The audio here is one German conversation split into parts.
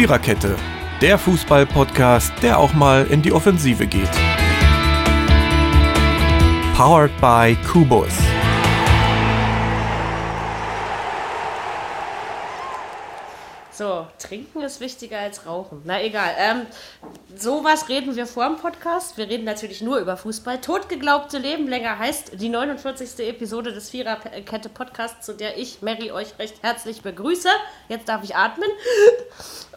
Viererkette, der Fußball-Podcast, der auch mal in die Offensive geht. Powered by Kubus. So, trinken ist wichtiger als rauchen. Na egal. Ähm, sowas reden wir vor dem Podcast. Wir reden natürlich nur über Fußball. Totgeglaubte Leben länger heißt die 49. Episode des Viererkette Podcasts, zu der ich, Mary, euch recht herzlich begrüße. Jetzt darf ich atmen.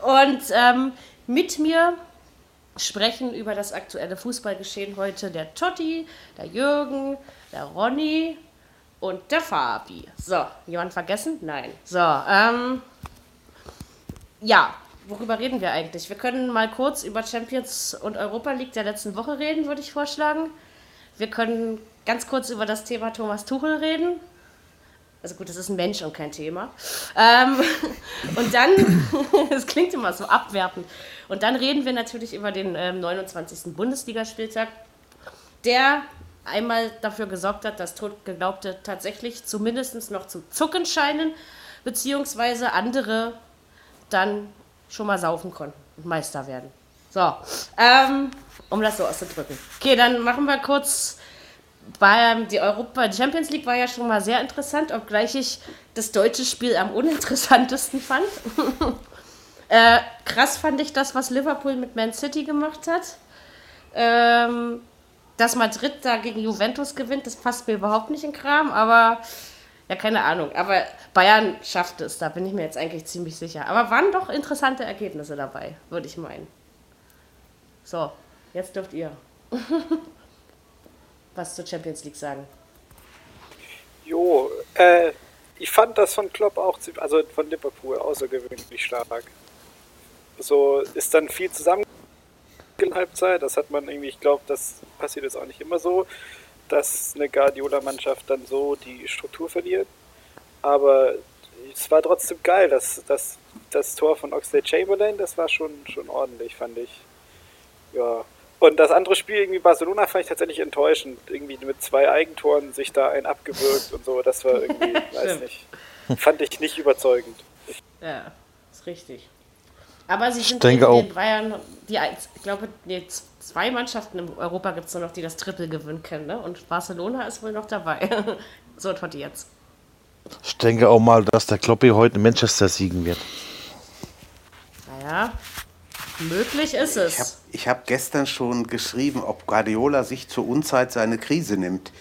Und ähm, mit mir sprechen über das aktuelle Fußballgeschehen heute der Totti, der Jürgen, der Ronny und der Fabi. So, jemand vergessen? Nein. So, ähm ja, worüber reden wir eigentlich? Wir können mal kurz über Champions und Europa League der letzten Woche reden, würde ich vorschlagen. Wir können ganz kurz über das Thema Thomas Tuchel reden. Also gut, das ist ein Mensch und kein Thema. Ähm, und dann, es klingt immer so abwertend. Und dann reden wir natürlich über den ähm, 29. Bundesligaspieltag, der einmal dafür gesorgt hat, dass Totgeglaubte tatsächlich zumindest noch zu zucken scheinen, beziehungsweise andere dann schon mal saufen konnten und Meister werden. So, ähm, um das so auszudrücken. Okay, dann machen wir kurz bei die Europa Champions League war ja schon mal sehr interessant, obgleich ich das deutsche Spiel am uninteressantesten fand. äh, krass fand ich das, was Liverpool mit Man City gemacht hat. Ähm, dass Madrid da gegen Juventus gewinnt, das passt mir überhaupt nicht in Kram, aber ja, keine Ahnung. Aber Bayern schafft es, da bin ich mir jetzt eigentlich ziemlich sicher. Aber waren doch interessante Ergebnisse dabei, würde ich meinen. So, jetzt dürft ihr was zur Champions League sagen. Jo, äh, ich fand das von Klopp auch, also von Liverpool außergewöhnlich stark. So ist dann viel zusammen in Halbzeit. Das hat man irgendwie, ich glaube, das passiert jetzt auch nicht immer so dass eine Guardiola-Mannschaft dann so die Struktur verliert. Aber es war trotzdem geil, dass das, das Tor von Oxlade Chamberlain, das war schon, schon ordentlich, fand ich. Ja. Und das andere Spiel, irgendwie Barcelona, fand ich tatsächlich enttäuschend. Irgendwie mit zwei Eigentoren sich da ein abgewürgt und so. Das war irgendwie, weiß nicht. Fand ich nicht überzeugend. Ja, ist richtig. Aber sie sind ich denke in auch. den Bayern, die, ich glaube, nee, zwei Mannschaften in Europa gibt es nur noch, die das Triple gewinnen können. Ne? Und Barcelona ist wohl noch dabei. so Totti jetzt. Ich denke auch mal, dass der Kloppi heute in Manchester siegen wird. Naja, möglich ist Ich habe es. ich hab gestern schon geschrieben, ob Guardiola sich zur Unzeit seine Krise nimmt.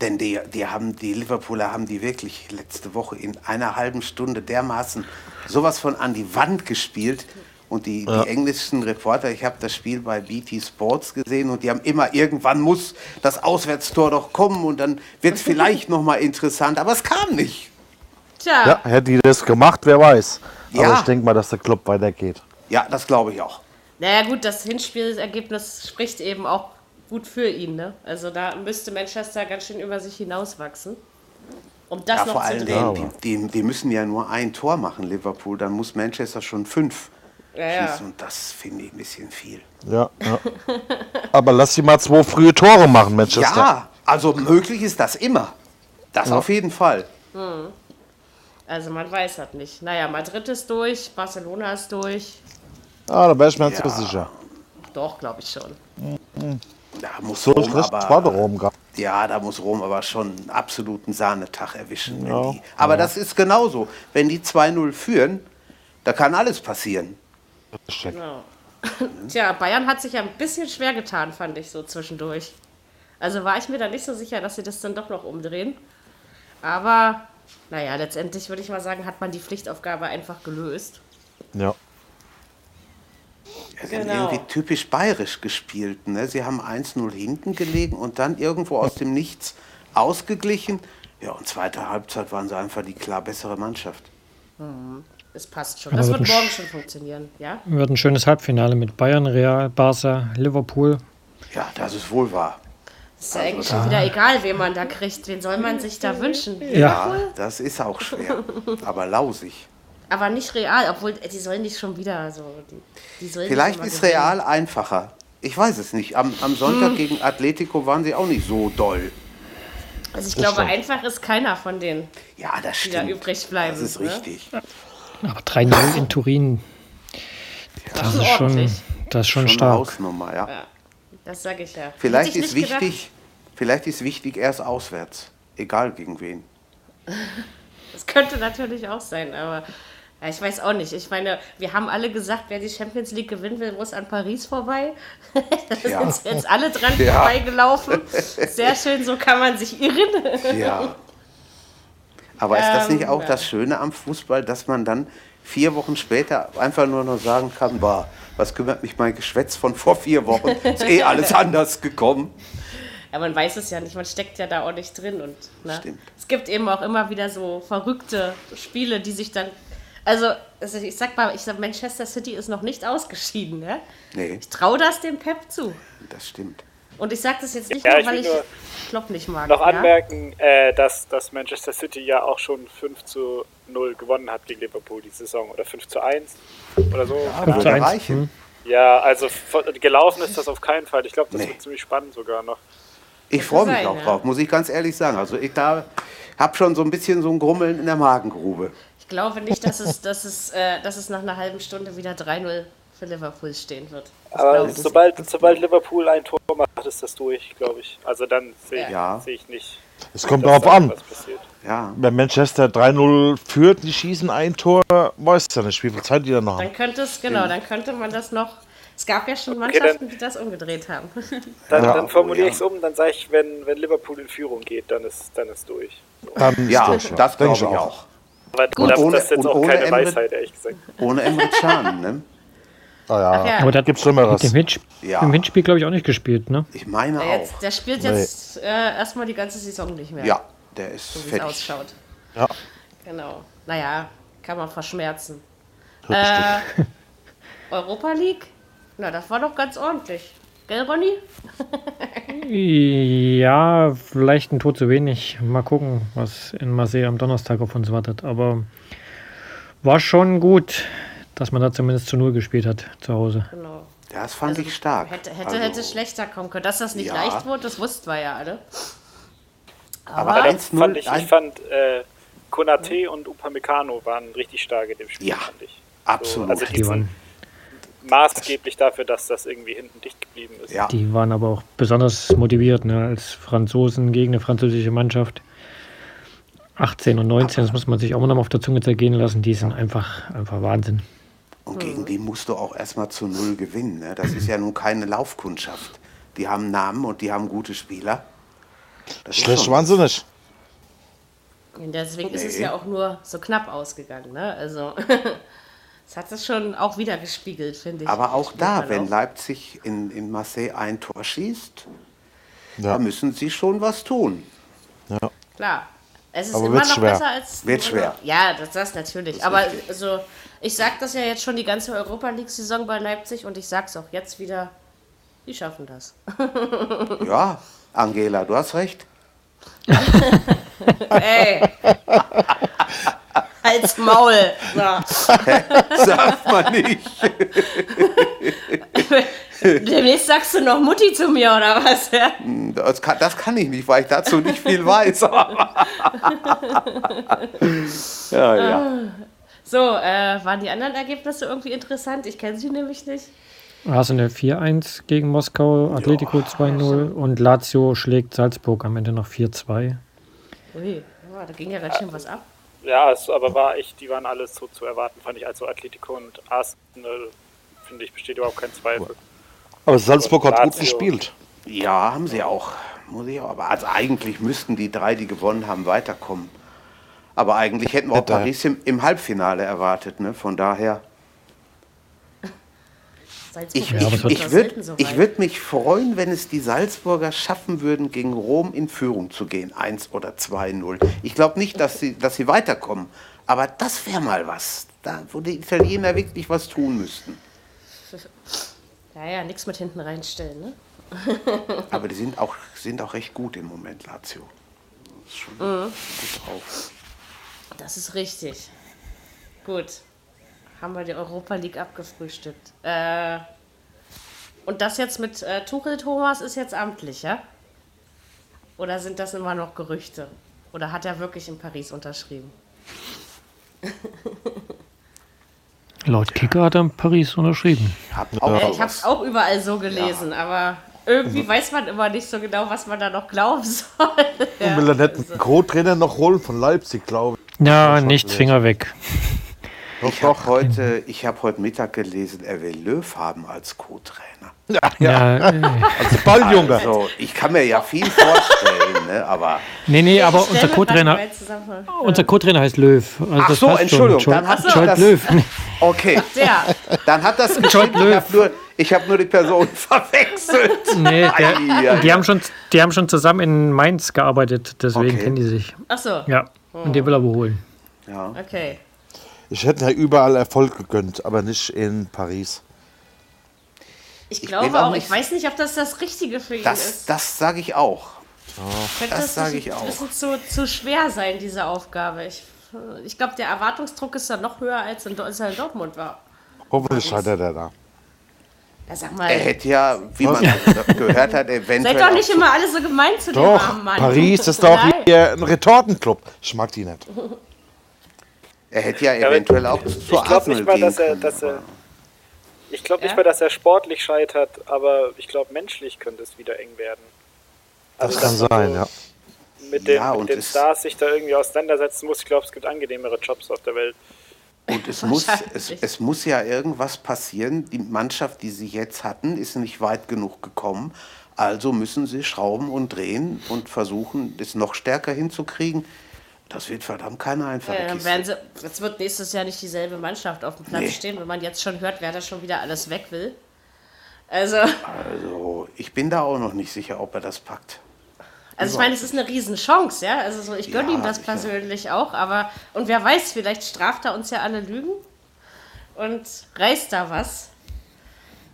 Denn die, die, haben, die Liverpooler haben die wirklich letzte Woche in einer halben Stunde dermaßen sowas von an die Wand gespielt. Und die, Ja. die englischen Reporter, ich habe das Spiel bei BT Sports gesehen und die haben immer, irgendwann muss das Auswärtstor doch kommen und dann wird es vielleicht noch mal interessant. Aber es kam nicht. Tja, Ja, hätte die das gemacht, wer weiß. Aber Ja. ich denke mal, dass der Club weitergeht. Ja, das glaube ich auch. naja gut, das Hinspielergebnis spricht eben auch gut für ihn. Ne? Also da müsste Manchester ganz schön über sich hinauswachsen. Um das Ja, noch vor zu allen. Dingen, die, die, die müssen ja nur ein Tor machen, Liverpool. Dann muss Manchester schon fünf Ja, ja. schießen. Und das finde ich ein bisschen viel. Ja, ja. Aber lass sie mal zwei frühe Tore machen, Manchester. Ja, also möglich ist das immer. Das auf jeden Fall. Also man weiß halt nicht. Naja, Madrid ist durch, Barcelona ist durch. Ah, da wäre ich mir jetzt Ja. so sicher. Doch, glaube ich schon. Da muss So Rom aber, Rom Ja, da muss Rom aber schon einen absoluten Sahnetag erwischen. Wenn Ja, die, aber das ist genauso. Wenn die 2-0 führen, da kann alles passieren. Genau. Tja, Bayern hat sich ja ein bisschen schwer getan, fand ich so zwischendurch. Also war ich mir da nicht so sicher, dass sie das dann doch noch umdrehen. Aber naja, letztendlich würde ich mal sagen, hat man die Pflichtaufgabe einfach gelöst. Ja. Ja, sie haben Genau. irgendwie typisch bayerisch gespielt. Ne? Sie haben 1-0 hinten gelegen und dann irgendwo aus dem Nichts ausgeglichen. Ja, und zweite Halbzeit waren sie einfach die klar bessere Mannschaft. Es passt schon. Aber Das wird wird morgen Sch- schon funktionieren, ja? Wird ein schönes Halbfinale mit Bayern, Real, Barca, Liverpool. Ja, das ist wohl wahr. Ist ja eigentlich schon wieder egal, wen man da kriegt. Wen soll man sich da wünschen? Ja, das ist auch schwer. aber lausig. Aber nicht real, obwohl äh, die sollen nicht schon wieder so. Die, die Vielleicht ist gewinnen. Real einfacher. Ich weiß es nicht. Am, am Hm. Sonntag gegen Atletico waren sie auch nicht so doll. Also ich glaube, einfach ist keiner von denen, Ja, das die da stimmt. übrig bleiben. Das ist ne? richtig. Aber 3-0 in Turin. Das ist schon, ordentlich. das ist schon Schon eine stark. Hausnummer, ja. Das sage ich ja. Vielleicht ich ist nicht gedacht. wichtig, vielleicht ist wichtig erst auswärts. Egal gegen wen. Das könnte natürlich auch sein, aber ja, ich weiß auch nicht. Ich meine, wir haben alle gesagt, wer die Champions League gewinnen will, muss an Paris vorbei. da Ja. sind jetzt alle dran Ja. vorbeigelaufen. Sehr schön, so kann man sich irren. Ja. Aber ist das Ähm, nicht auch ja. das Schöne am Fußball, dass man dann vier Wochen später einfach nur noch sagen kann, boah, was kümmert mich mein Geschwätz von vor vier Wochen? Ist eh alles anders gekommen. Ja, man weiß es ja nicht, man steckt ja da auch nicht drin. Und, ne? Stimmt. Es gibt eben auch immer wieder so verrückte Spiele, die sich dann. Also, also ich sag mal, ich sag, Manchester City ist noch nicht ausgeschieden. Ne? Nee, Ich traue das dem Pep zu. das stimmt. Und ich sage das jetzt nicht Ja, nur, ich weil ich Klopp nicht mag. Noch ja? anmerken, äh, dass, dass Manchester City ja auch schon 5 zu 0 gewonnen hat gegen Liverpool die Saison oder 5 zu 1 oder so. Würde zu eins. reichen. Ja, also gelaufen ist das auf keinen Fall. Ich glaube, das Nee. wird ziemlich spannend sogar noch. Ich freue mich sein, auch ja. drauf, muss ich ganz ehrlich sagen. Also ich da habe schon so ein bisschen so ein Grummeln in der Magengrube. Ich glaube nicht, dass es, dass es, äh, dass es nach einer halben Stunde wieder 3-0 für Liverpool stehen wird. Das Aber glaube ich. sobald, sobald Liverpool ein Tor macht, ist das durch, glaube ich. Also dann sehe ich, Ja. sehe ich nicht. Es kommt darauf da an. was passiert. Ja, Wenn Manchester 3-0 führt, die schießen ein Tor, weißt du nicht, wie viel Zeit die dann noch Dann haben. könnte es, genau, dann könnte man das noch. Es gab ja schon dann- Mannschaften, die das umgedreht haben. Dann, Ja. dann formuliere Ja. ich es um, dann sage ich, wenn, wenn Liverpool in Führung geht, dann ist, dann ist durch. Dann ist ja durch, das Denk glaube ich auch. Aber Und das, ohne- das ist jetzt und auch ohne keine Emre- Weisheit, ehrlich gesagt. Ohne Emre Can, ne? Ah, ja. Ach ja. Aber da Gibt's Schlimmeres. Im, Hinspiel, Ja. im Hinspiel, glaube ich, auch nicht gespielt, ne? Ich meine Der, jetzt, auch. der spielt jetzt äh, erstmal die ganze Saison nicht mehr. Ja, der ist So wie es fertig. ausschaut. Ja. Genau. Naja, kann man verschmerzen. Äh, Europa League? Na, das war doch ganz ordentlich. Gell, Ronny? Ja, vielleicht ein Tor zu wenig. Mal gucken, was in Marseille am Donnerstag auf uns wartet. Aber war schon gut, dass man da zumindest zu Null gespielt hat zu Hause. Genau. Das fand ich stark. Hätte, hätte, Also, hätte schlechter kommen können. Dass das nicht Ja. leicht wurde, das wussten wir ja alle. Aber Aber eins das null, fand ich, ich fand, äh, Konate und Upamecano waren richtig stark in dem Spiel, Ja, fand ich. absolut. also Die die waren, maßgeblich dafür, dass das irgendwie hinten dicht geblieben ist. Ja, die waren aber auch besonders motiviert, ne? als Franzosen gegen eine französische Mannschaft. 18 und 19, das muss man sich auch noch mal auf der Zunge zergehen lassen. Die sind einfach, einfach Wahnsinn. Und gegen die musst du auch erstmal zu Null gewinnen. Ne? Das ist ja nun keine Laufkundschaft. Die haben Namen und die haben gute Spieler. Das ist Schlecht waren sie nicht. Und deswegen ist es Nee. ja auch nur so knapp ausgegangen. Ne? Also, es hat es schon auch wieder gespiegelt, finde ich. Aber auch da, wenn Leipzig in, in Marseille ein Tor schießt, Ja. da müssen sie schon was tun. Klar. Es ist Aber immer wird noch schwer. besser als. Wird schwer. Ja, das, das natürlich. ist Aber richtig. also, ich sag das ja jetzt schon die ganze Europa League-Saison bei Leipzig und ich sag's auch jetzt wieder. Die schaffen das. Ja, Angela, du hast recht. Ey! Als Maul! So. Sagt man nicht. Demnächst sagst du noch Mutti zu mir oder was? Ja? Das kann, das kann ich nicht, weil ich dazu nicht viel weiß. ja, ja. So, äh, waren die anderen Ergebnisse irgendwie interessant? Ich kenne sie nämlich nicht. Arsenal 4-1 gegen Moskau, Atletico 2-0 und Lazio schlägt Salzburg am Ende noch 4-2. Ui, ja, da ging ja ganz schön was ab. Ja, es, aber war echt, die waren alles so zu erwarten, fand ich. Also Atletico und Arsenal, finde ich, besteht überhaupt kein Zweifel. Aber Salzburg hat gut gespielt. Ja, haben sie auch. Muss ich auch. Aber also eigentlich müssten die drei, die gewonnen haben, weiterkommen. Aber eigentlich hätten wir auch. Paris im, im Halbfinale erwartet. Ne? Von daher, Salzburg ich, aber ich, ich würde so würd mich freuen, wenn es die Salzburger schaffen würden, gegen Rom in Führung zu gehen. 1 oder 2-0. Ich glaube nicht, dass sie, dass sie weiterkommen. Aber das wäre mal was. Da, wo die Italiener wirklich was tun müssten. Ja, ja, nichts mit hinten reinstellen, ne? Aber die sind auch, sind auch recht gut im Moment, Lazio. Ist schon gut drauf. Das ist richtig. Gut. Haben wir die Europa League abgefrühstückt. Äh, und das jetzt mit äh, Tuchel Thomas ist jetzt amtlich, ja? Oder sind das immer noch Gerüchte? Oder hat er wirklich in Paris unterschrieben? Laut Kicker hat er in Paris unterschrieben. Hab Ja, ich habe es auch überall so gelesen, aber irgendwie weiß man immer nicht so genau, was man da noch glauben soll. Und will er nicht einen Co-Trainer noch holen von Leipzig, glaube ich. Ja, schon nichts. Finger weg. Doch, Ich habe doch. heute, ich hab heute Mittag gelesen, er will Löw haben als Co-Trainer. Ja, äh, Also Balljunge. Also, ich kann mir ja viel vorstellen, ne? aber. nee, nee, aber Ich unser Co-Trainer, vor. unser Co-Trainer heißt Löw. Also Ach das so, schon. Entschuldigung, Joel, dann hat Joel das- Löw. Okay, Der. dann hat das. Ich Löw. habe nur, ich hab nur die Person verwechselt. Nee, der, die, haben schon, die haben schon zusammen in Mainz gearbeitet, deswegen Okay. kennen die sich. Ach so, Ja, und den will er überholen. Ja. okay. Ich hätte ja überall Erfolg gegönnt, aber nicht in Paris. Ich bin glaube auch ich weiß nicht, ob das das Richtige für ihn Das, ist. das sage ich auch. Könnte das sage ich auch. ein bisschen zu, zu schwer sein, diese Aufgabe. Ich, ich glaube, der Erwartungsdruck ist dann noch höher, als, in, als er in Dortmund war. Hoffentlich scheitert er da. Ja, sag mal, Er hätte ja, wie man gehört hat, eventuell. seid doch nicht immer alle so gemein zu dem Doch, armen Mann. Paris ist doch Nein. hier ein Retortenclub. Mag die nicht. Er hätte ja eventuell auch ich zur glaub Arsenal nicht mal, dass er- können, dass er- Ich glaube nicht Ja? mal, dass er sportlich scheitert, aber ich glaube, menschlich könnte es wieder eng werden. Das Also, kann dass man sein, so ja. Mit den, Ja, und mit den Stars sich da irgendwie auseinandersetzen muss. Ich glaube, es gibt angenehmere Jobs auf der Welt. Und es muss, es, es muss ja irgendwas passieren. Die Mannschaft, die sie jetzt hatten, ist nicht weit genug gekommen. Also müssen sie schrauben und drehen und versuchen, es noch stärker hinzukriegen. Das wird verdammt keine einfache Ja, dann sie, jetzt wird nächstes Jahr nicht dieselbe Mannschaft auf dem Platz Nee. stehen, wenn man jetzt schon hört, wer da schon wieder alles weg will. Also, Also, ich bin da auch noch nicht sicher, ob er das packt. Also ich meine, es ist eine Riesenchance, ja. Also so, ich gönne Ja, ihm das persönlich auch, aber und wer weiß, vielleicht straft er uns ja alle Lügen und reißt da was.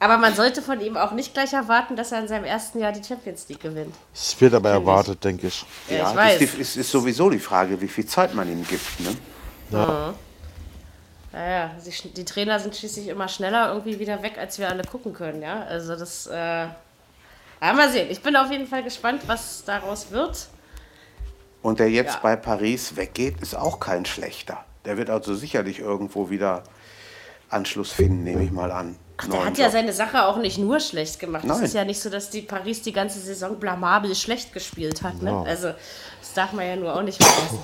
Aber man sollte von ihm auch nicht gleich erwarten, dass er in seinem ersten Jahr die Champions League gewinnt. Es wird aber erwartet, denke ich. Ja, Ja, ich weiß. ist, ist, ist sowieso die Frage, wie viel Zeit man ihm gibt. Ne? Naja, die, die Trainer sind schließlich immer schneller irgendwie wieder weg, als wir alle gucken können, ja. Also das, äh, ja, mal sehen. Ich bin auf jeden Fall gespannt, was daraus wird. Und der jetzt Ja. bei Paris weggeht, ist auch kein schlechter. Der wird also sicherlich irgendwo wieder Anschluss finden, nehme ich mal an. Ach, der hat ja Job. seine Sache auch nicht nur schlecht gemacht. Es Nein. ist ja nicht so, dass die Paris die ganze Saison blamabel schlecht gespielt hat. Ne? Also, das darf man ja nur auch nicht vergessen.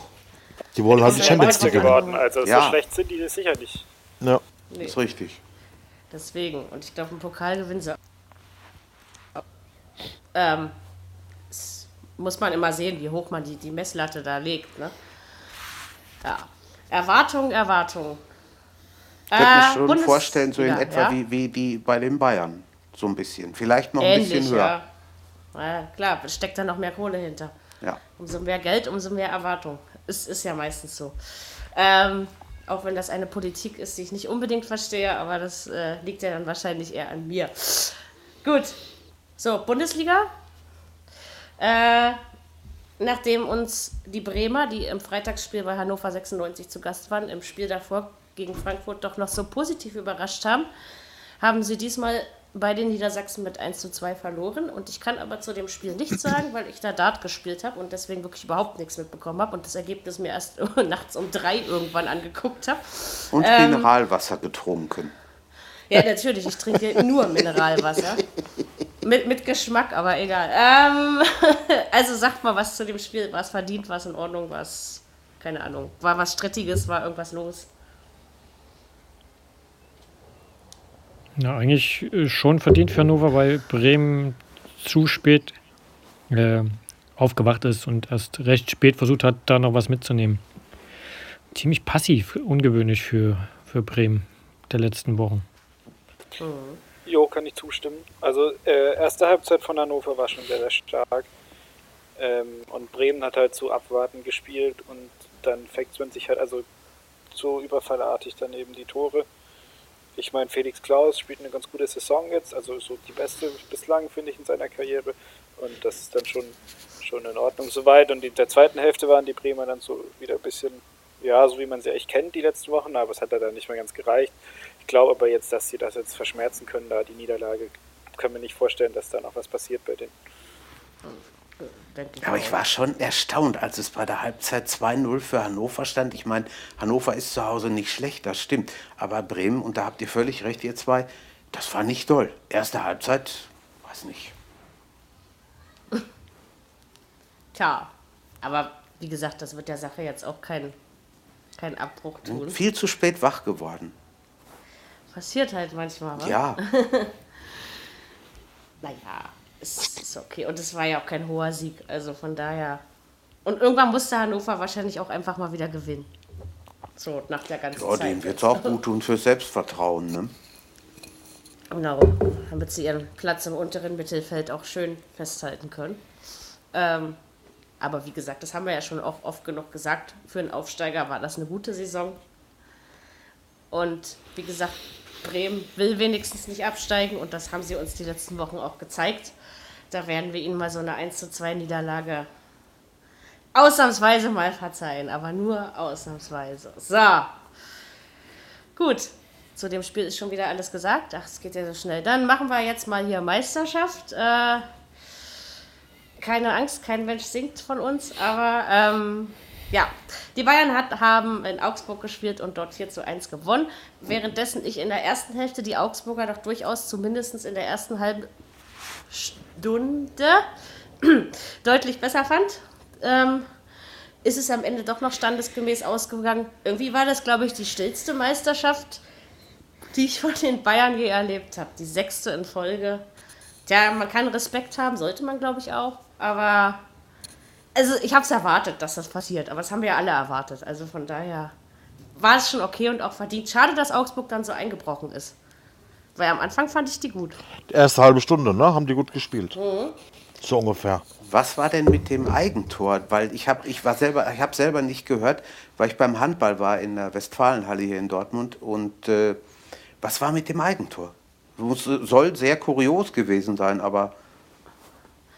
Die wollen halt die Ja, Champions League geworden. Also Ja. so schlecht sind die sicher nicht. Ja. Ist richtig. Deswegen. Und ich glaube, einen Pokal gewinnen sie. Ähm, muss man immer sehen, wie hoch man die, die Messlatte da legt. Ne? Ja. Erwartung, Erwartung. Ich könnte mir Äh, schon Bundes- vorstellen, so in ja, etwa ja? wie, wie die bei den Bayern. So ein bisschen. Vielleicht noch ein Ähnlich, bisschen höher. ja. ja. Klar, steckt da noch mehr Kohle hinter. Ja. Umso mehr Geld, umso mehr Erwartung. Ist, ist ja meistens so. Ähm, auch wenn das eine Politik ist, die ich nicht unbedingt verstehe, aber das äh, liegt ja dann wahrscheinlich eher an mir. Gut. So, Bundesliga. Äh, nachdem uns die Bremer, die im Freitagsspiel bei Hannover 96 zu Gast waren, im Spiel davor gegen Frankfurt doch noch so positiv überrascht haben, haben sie diesmal bei den Niedersachsen mit 1 zu 2 verloren. Und ich kann aber zu dem Spiel nichts sagen, weil ich da Dart gespielt habe und deswegen wirklich überhaupt nichts mitbekommen habe und das Ergebnis mir erst nachts um drei irgendwann angeguckt habe. Und Ähm. Mineralwasser getrunken. Ja, natürlich, ich trinke nur Mineralwasser. Mit, mit Geschmack, aber egal. Ähm, also sagt mal was zu dem Spiel. War es verdient, war es in Ordnung, war es, keine Ahnung, war was Strittiges, war irgendwas los? Ja, eigentlich äh, schon verdient für Hannover, weil Bremen zu spät äh, aufgewacht ist und erst recht spät versucht hat, da noch was mitzunehmen. Ziemlich passiv, ungewöhnlich für, für Bremen der letzten Wochen. Jo, kann ich zustimmen. Also äh, erste Halbzeit von Hannover war schon sehr, sehr stark. Ähm, und Bremen hat halt so abwarten gespielt und dann fängt man sich halt also so überfallartig daneben die Tore. Ich meine, Felix Klaus spielt eine ganz gute Saison jetzt, also so die beste bislang, finde ich, in seiner Karriere. Und das ist dann schon, schon in Ordnung soweit. Und in der zweiten Hälfte waren die Bremer dann so wieder ein bisschen, ja, so wie man sie echt kennt die letzten Wochen, aber es hat dann nicht mehr ganz gereicht. Ich glaube aber jetzt, dass sie das jetzt verschmerzen können, da die Niederlage, können wir nicht vorstellen, dass da noch was passiert bei denen. ich. Aber ich war schon erstaunt, als es bei der Halbzeit 2-0 für Hannover stand. Ich meine, Hannover ist zu Hause nicht schlecht, das stimmt. Aber Bremen, und da habt ihr völlig recht, ihr zwei, das war nicht doll. Erste Halbzeit, weiß nicht. Tja, aber wie gesagt, das wird der Sache jetzt auch keinen keinen Abbruch tun. Viel zu spät wach geworden. Passiert halt manchmal, wa? Ja, Naja, es ist okay. Und es war ja auch kein hoher Sieg. Also von daher. Und irgendwann musste Hannover wahrscheinlich auch einfach mal wieder gewinnen. So, nach der ganzen ja Zeit. dem wird es auch gut tun fürs Selbstvertrauen. Ne? Genau, damit sie ihren Platz im unteren Mittelfeld auch schön festhalten können. Ähm, aber wie gesagt, das haben wir ja schon auch oft genug gesagt. Für einen Aufsteiger war das eine gute Saison. Und wie gesagt, Bremen will wenigstens nicht absteigen und das haben sie uns die letzten Wochen auch gezeigt. Da werden wir ihnen mal so eine 1 zu 2 Niederlage ausnahmsweise mal verzeihen, aber nur ausnahmsweise. So. Gut, zu dem Spiel ist schon wieder alles gesagt. Ach, es geht ja so schnell. Dann machen wir jetzt mal hier Meisterschaft. Äh, keine Angst, kein Mensch singt von uns, aber ähm, ja, die Bayern hat, haben in Augsburg gespielt und dort 4 zu 1 gewonnen. Währenddessen ich in der ersten Hälfte die Augsburger doch durchaus zumindest in der ersten halben Stunde deutlich besser fand. Ähm, ist es am Ende doch noch standesgemäß ausgegangen. Irgendwie war das, glaube ich, die stillste Meisterschaft, die ich von den Bayern je erlebt habe. Die sechste in Folge. Tja, man kann Respekt haben, sollte man, glaube ich, auch. Aber, also ich habe es erwartet, dass das passiert. Aber das haben wir ja alle erwartet. Also von daher war es schon okay und auch verdient. Schade, dass Augsburg dann so eingebrochen ist. Weil am Anfang fand ich die gut. Die erste halbe Stunde, ne? Haben die gut gespielt. So ungefähr. Was war denn mit dem Eigentor? Weil ich habe ich war selber, ich habe selber nicht gehört, weil ich beim Handball war in der Westfalenhalle hier in Dortmund. Und äh, was war mit dem Eigentor? Muss, soll sehr kurios gewesen sein, aber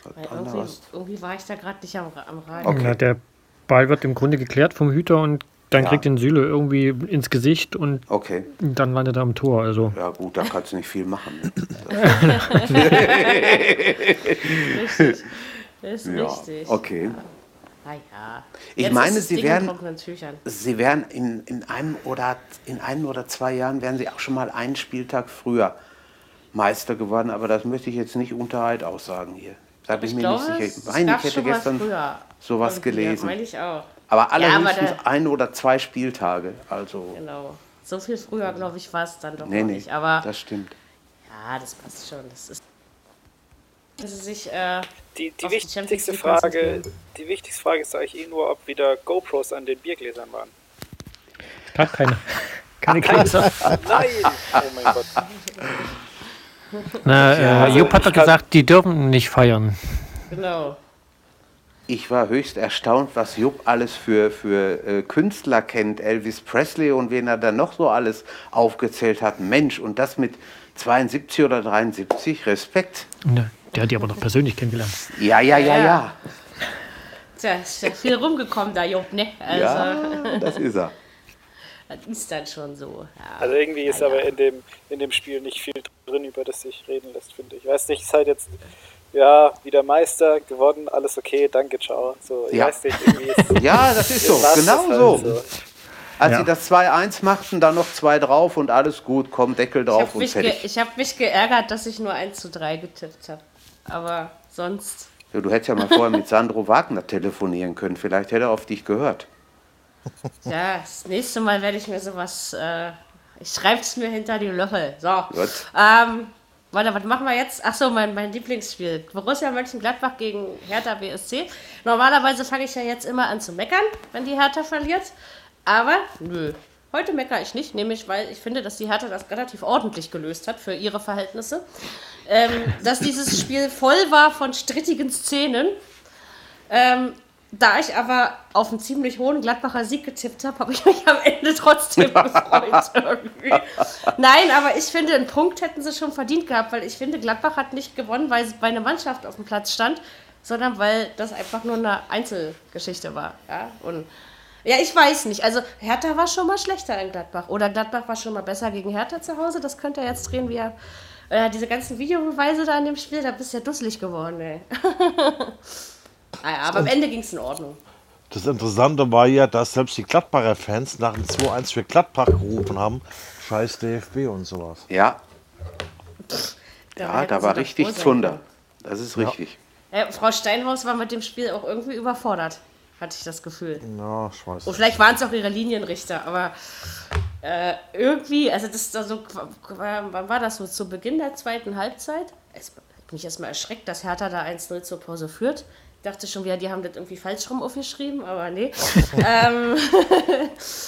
irgendwie, irgendwie war ich da gerade nicht am, am Rhein. Okay. Ja, der Ball wird im Grunde geklärt vom Hüter und dann Ja. kriegt den Süle irgendwie ins Gesicht und Okay, dann landet er am Tor. Also ja gut, da kannst du nicht viel machen. Richtig. Ist Ja, richtig. okay. Naja. Ich Jetzt meine, das sie werden-. Sie werden in, in einem oder in einem oder zwei Jahren werden sie auch schon mal einen Spieltag früher Meister geworden, aber das möchte ich jetzt nicht unter Eid aussagen hier. Da bin ich, Ich mir glaube, nicht sicher. Ich meine, ich hätte gestern früher sowas irgendwie, gelesen. Meine ich auch. Aber Ja, aber allerhöchstens der- ein oder zwei Spieltage. Also, Genau. So viel früher, glaube ich, war es dann doch nee, nee, nicht. Aber das stimmt. ja, das passt schon. Das ist. Dass sie sich, äh, Die, die wichtigste Frage, die wichtigste Frage ist eigentlich eh nur, ob wieder GoPros an den Biergläsern waren. gab keine, keine Gläser. Nein! Oh mein Gott. Na, Ja, äh, Jupp hat doch gesagt, die dürfen nicht feiern. genau. Ich war höchst erstaunt, was Jupp alles für, für äh, Künstler kennt. Elvis Presley und wen er dann noch so alles aufgezählt hat. Mensch, und das mit 72 oder 73. Respekt. Ne, der hat die aber noch persönlich kennengelernt. Ja, ja, ja, Ja. ja. Tja, ist ja viel rumgekommen da, Job, ne? Also, Ja, das ist er. Das ist dann schon so. Ja. Also irgendwie ist aber in dem, in dem Spiel nicht viel drin, über das sich reden lässt, finde ich. Ich weiß nicht, es ist halt jetzt, ja, wieder Meister, gewonnen, alles okay, danke, ciao. So, ich Ja. weiß nicht, irgendwie ist, Ja, das ist so. Genau halt so. Als Ja. sie das 2-1 machten, dann noch zwei drauf und alles gut, komm, Deckel Ich drauf habe und fertig. ich hab mich geärgert, dass ich nur 1 zu 3 getippt habe. Aber sonst. Ja, du hättest ja mal vorher mit Sandro Wagner telefonieren können. Vielleicht hätte er auf dich gehört. Ja, das nächste Mal werde ich mir sowas. Äh, ich schreibe es mir hinter die Löffel. So. Gut. Ähm, warte, was machen wir jetzt? Achso, mein, mein Lieblingsspiel. Borussia Mönchengladbach gegen Hertha BSC. Normalerweise fange ich ja jetzt immer an zu meckern, wenn die Hertha verliert. Aber nö. Heute meckere ich nicht, nämlich weil ich finde, dass die Hertha das relativ ordentlich gelöst hat für ihre Verhältnisse. Ähm, dass dieses Spiel voll war von strittigen Szenen. Ähm, da ich aber auf einen ziemlich hohen Gladbacher Sieg getippt habe, habe ich mich am Ende trotzdem gefreut irgendwie. Nein, aber ich finde, einen Punkt hätten sie schon verdient gehabt, weil ich finde, Gladbach hat nicht gewonnen, weil einer Mannschaft auf dem Platz stand, sondern weil das einfach nur eine Einzelgeschichte war. Ja, und ja, ich weiß nicht. Also Hertha war schon mal schlechter in Gladbach. Oder Gladbach war schon mal besser gegen Hertha zu Hause. Das könnte er jetzt drehen, wie er. Äh, diese ganzen Videobeweise da in dem Spiel, da bist du ja dusselig geworden, ey. Ah, Aber am Ende ging es in Ordnung. Das Interessante war ja, dass selbst die Gladbacher Fans nach dem 2-1 für Gladbach gerufen haben. Scheiß DFB und sowas. Ja, Da ja da war richtig Zunder. Das ist richtig. Äh, Frau Steinhaus war mit dem Spiel auch irgendwie überfordert, hatte ich das Gefühl. Ja, ich weiß. Und vielleicht waren es auch ihre Linienrichter, aber äh, irgendwie, also das ist da so, wann war das so? Zu Beginn der zweiten Halbzeit? Es hat mich erstmal erschreckt, dass Hertha da 1-0 zur Pause führt. Ich dachte schon wieder, die haben das irgendwie falsch rum aufgeschrieben, aber nee. ähm,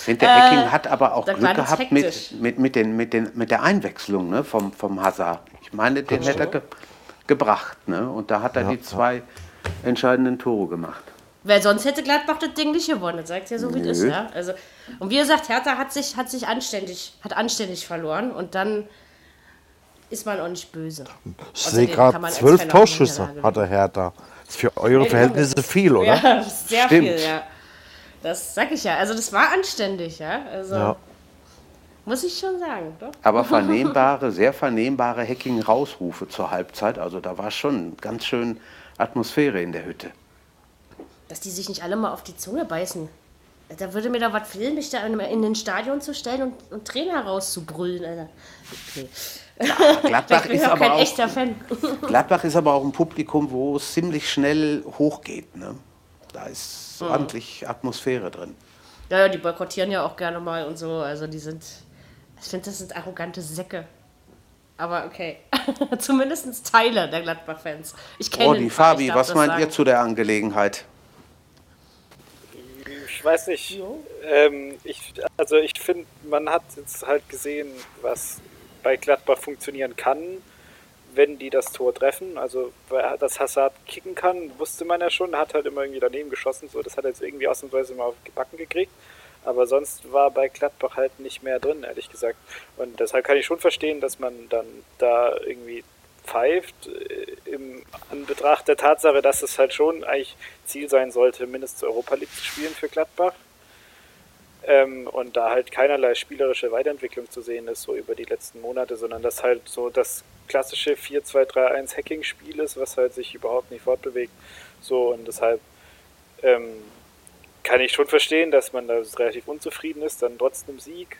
der Hacking hat aber auch Glück gehabt mit, mit, mit, den, mit, den, mit der Einwechslung ne, vom, vom Hazard. Ich meine, den hätte er ge gebracht. Ne? Und da hat er die zwei entscheidenden Tore gemacht. weil sonst hätte Gladbach das Ding nicht gewonnen, das sagt ja so, wie es ist. Ja? Also, und wie gesagt, Hertha hat sich, hat sich anständig, hat anständig verloren und dann ist man auch nicht böse. Ich sehe gerade zwölf Torschüsse Niederlage hat der Hertha. Das ist für eure Verhältnisse viel, oder? Ja, sehr Stimmt. viel, ja. Das sag ich ja. Also das war anständig, ja. Also Ja. muss ich schon sagen, doch. Aber vernehmbare, sehr vernehmbare Hacking-Rausrufe zur Halbzeit. Also da war schon ganz schön Atmosphäre in der Hütte. Dass die sich nicht alle mal auf die Zunge beißen. Da würde mir da was fehlen, mich da in, in den Stadion zu stellen und, und Trainer rauszubrüllen, Alter. Okay. Gladbach Ich bin ist, auch aber kein auch, echter Fan. Gladbach ist aber auch ein Publikum, wo es ziemlich schnell hochgeht. Ne? Da ist ordentlich Atmosphäre drin. Ja, ja, die boykottieren ja auch gerne mal und so. Also die sind, ich finde, das sind arrogante Säcke. Aber okay. Zumindest Teile der Gladbach-Fans. Ich kenne Oh, die Verein, Fabi, was meint sagen. ihr zu der Angelegenheit? Ich weiß nicht. Ähm, ich, also ich finde, man hat jetzt halt gesehen, was bei Gladbach funktionieren kann, wenn die das Tor treffen. Also dass Hazard kicken kann, wusste man ja schon, hat halt immer irgendwie daneben geschossen. So, das hat er jetzt irgendwie ausnahmsweise mal auf Backen gekriegt. Aber sonst war bei Gladbach halt nicht mehr drin, ehrlich gesagt. Und deshalb kann ich schon verstehen, dass man dann da irgendwie pfeift, äh, im Anbetracht der Tatsache, dass es halt schon eigentlich Ziel sein sollte, mindestens Europa League zu spielen für Gladbach. Ähm, und da halt keinerlei spielerische Weiterentwicklung zu sehen ist, so über die letzten Monate, sondern dass halt so das klassische 4-2-3-1 Hacking-Spiel ist, was halt sich überhaupt nicht fortbewegt. So und deshalb ähm, kann ich schon verstehen, dass man da relativ unzufrieden ist, dann trotzdem Sieg.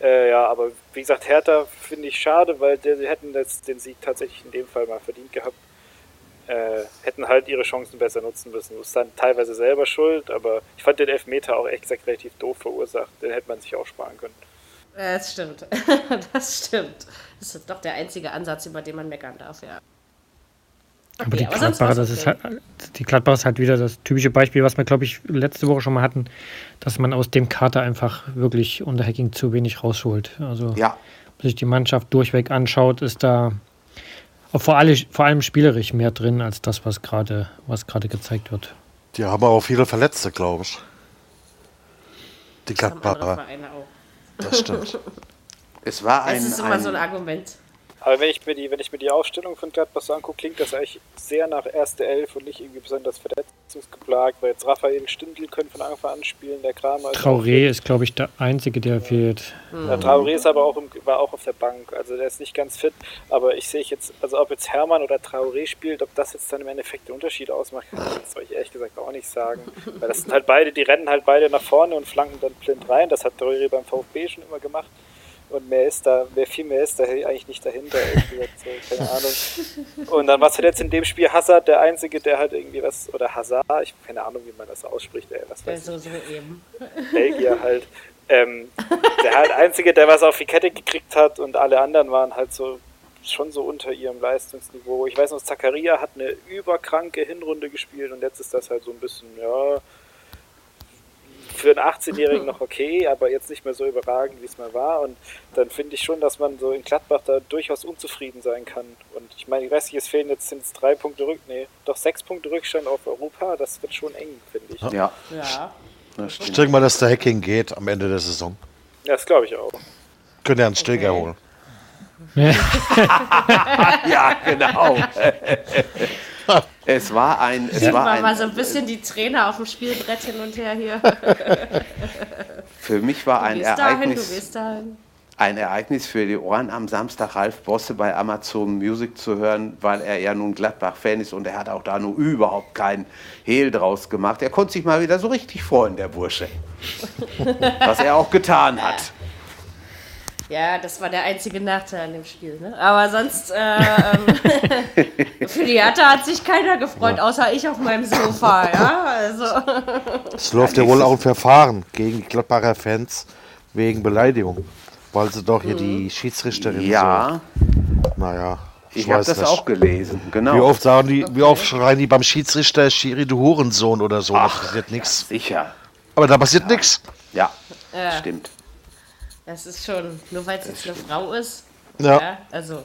Äh, ja, aber wie gesagt, Hertha finde ich schade, weil die, die hätten jetzt den Sieg tatsächlich in dem Fall mal verdient gehabt. Äh, hätten halt ihre Chancen besser nutzen müssen. Das ist dann teilweise selber schuld, aber ich fand den Elfmeter auch echt gesagt relativ doof verursacht. Den hätte man sich auch sparen können. Ja, Das stimmt. Das stimmt. Das ist doch der einzige Ansatz, über den man meckern darf, ja. Aber die Okay, Gladbacher, das ist okay. halt, die Gladbacher ist halt wieder das typische Beispiel, was wir, glaube ich, letzte Woche schon mal hatten, dass man aus dem Kater einfach wirklich unter Hacking zu wenig rausholt. Also, Ja, wenn sich die Mannschaft durchweg anschaut, ist da vor, alle, vor allem spielerisch mehr drin als das, was gerade was gerade gezeigt wird. Die haben auch viele Verletzte, glaube ich. Die Das Gladbacher. Das stimmt. es war Das ein, ist immer so ein ein Argument. Aber wenn ich mir die, wenn ich mir die Aufstellung von Gladbach so angucke, klingt das eigentlich sehr nach erste Elf und nicht irgendwie besonders verletzungsgeplagt, weil jetzt Raphael Stindl können von Anfang an spielen, der Kramer ist Traoré ist, glaube ich, der Einzige, der fehlt. Ja, Traoré ist aber auch im, war auch auf der Bank, also der ist nicht ganz fit. Aber ich sehe jetzt, also ob jetzt Hermann oder Traoré spielt, ob das jetzt dann im Endeffekt den Unterschied ausmacht, kann ich jetzt euch ehrlich gesagt auch nicht sagen. Weil das sind halt beide, die rennen halt beide nach vorne und flanken dann blind rein. Das hat Traoré beim VfB schon immer gemacht. Und mehr ist da, wer viel mehr ist da eigentlich nicht dahinter, gesagt, so, keine Ahnung. Und dann war jetzt in dem Spiel Hazard der Einzige, der halt irgendwie was, oder Hazard, ich habe keine Ahnung, wie man das ausspricht, ey, was weiß So, so eben. Belgier halt. Ähm, der halt Einzige, der was auf die Kette gekriegt hat und alle anderen waren halt so schon so unter ihrem Leistungsniveau. Ich weiß noch, Zakaria hat eine überkranke Hinrunde gespielt und jetzt ist das halt so ein bisschen, ja, für einen 18-Jährigen noch okay, aber jetzt nicht mehr so überragend, wie es mal war. Und dann finde ich schon, dass man so in Gladbach da durchaus unzufrieden sein kann. Und ich meine, ich weiß nicht, es fehlen jetzt sind es drei Punkte Rück, nee, doch sechs Punkte Rückstand auf Europa. Das wird schon eng, finde ich. Ja, ja, Ja. Ich denke mal, dass der Hacking geht am Ende der Saison. das glaube ich auch. Könnt ihr einen Stilger holen. Ja, genau. es war ein, es Sieht war man mal ein, so ein bisschen die Trainer auf dem Spielbrett hin und her hier. für mich war ein gehst dahin, du Ereignis, gehst dahin. ein Ereignis für die Ohren am Samstag Ralf Bosse bei Amazon Music zu hören, weil er ja nun Gladbach-Fan ist und er hat auch da nur überhaupt keinen Hehl draus gemacht. Er konnte sich mal wieder so richtig freuen, der Bursche. Was er auch getan hat. Ja, das war der einzige Nachteil an dem Spiel. Ne? Aber sonst, äh, ähm, für die Hertha hat sich keiner gefreut, außer ich auf meinem Sofa. Ja, also. Es läuft ja wohl auch ein Verfahren gegen die Gladbacher Fans wegen Beleidigung. Weil sie doch hier die Schiedsrichterin Ja, so. Naja. ich habe weiß das nicht. auch gelesen. Genau. Wie oft sagen die, wie oft schreien die beim Schiedsrichter Schiri, du Hurensohn oder so, da passiert nichts. Sicher. Aber da passiert nichts. Ja, Ja. stimmt. Das ist schon, nur weil es jetzt eine Frau ist. Ja. Ja, also.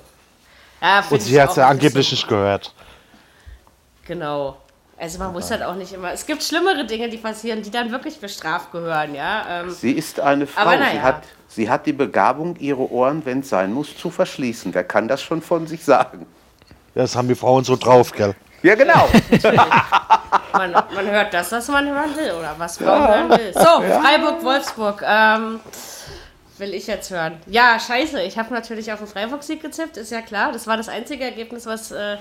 Ja, Und ich sie hat es ja angeblich nicht gehört. Genau. Also man muss halt auch nicht immer. Es gibt schlimmere Dinge, die passieren, die dann wirklich bestraft gehören, ja. Ähm, Sie ist eine Frau. Aber Sie, naja. hat, sie hat die Begabung, ihre Ohren, wenn es sein muss, zu verschließen. Wer kann das schon von sich sagen? Das haben die Frauen so drauf, gell? Ja, genau. man, man hört das, was man hören will, oder was man hören will. So, Freiburg, Wolfsburg. Ähm, will ich jetzt hören. Ja, scheiße. Ich habe natürlich auf den Freiburg-Sieg gezippt, ist ja klar. Das war das einzige Ergebnis, was äh,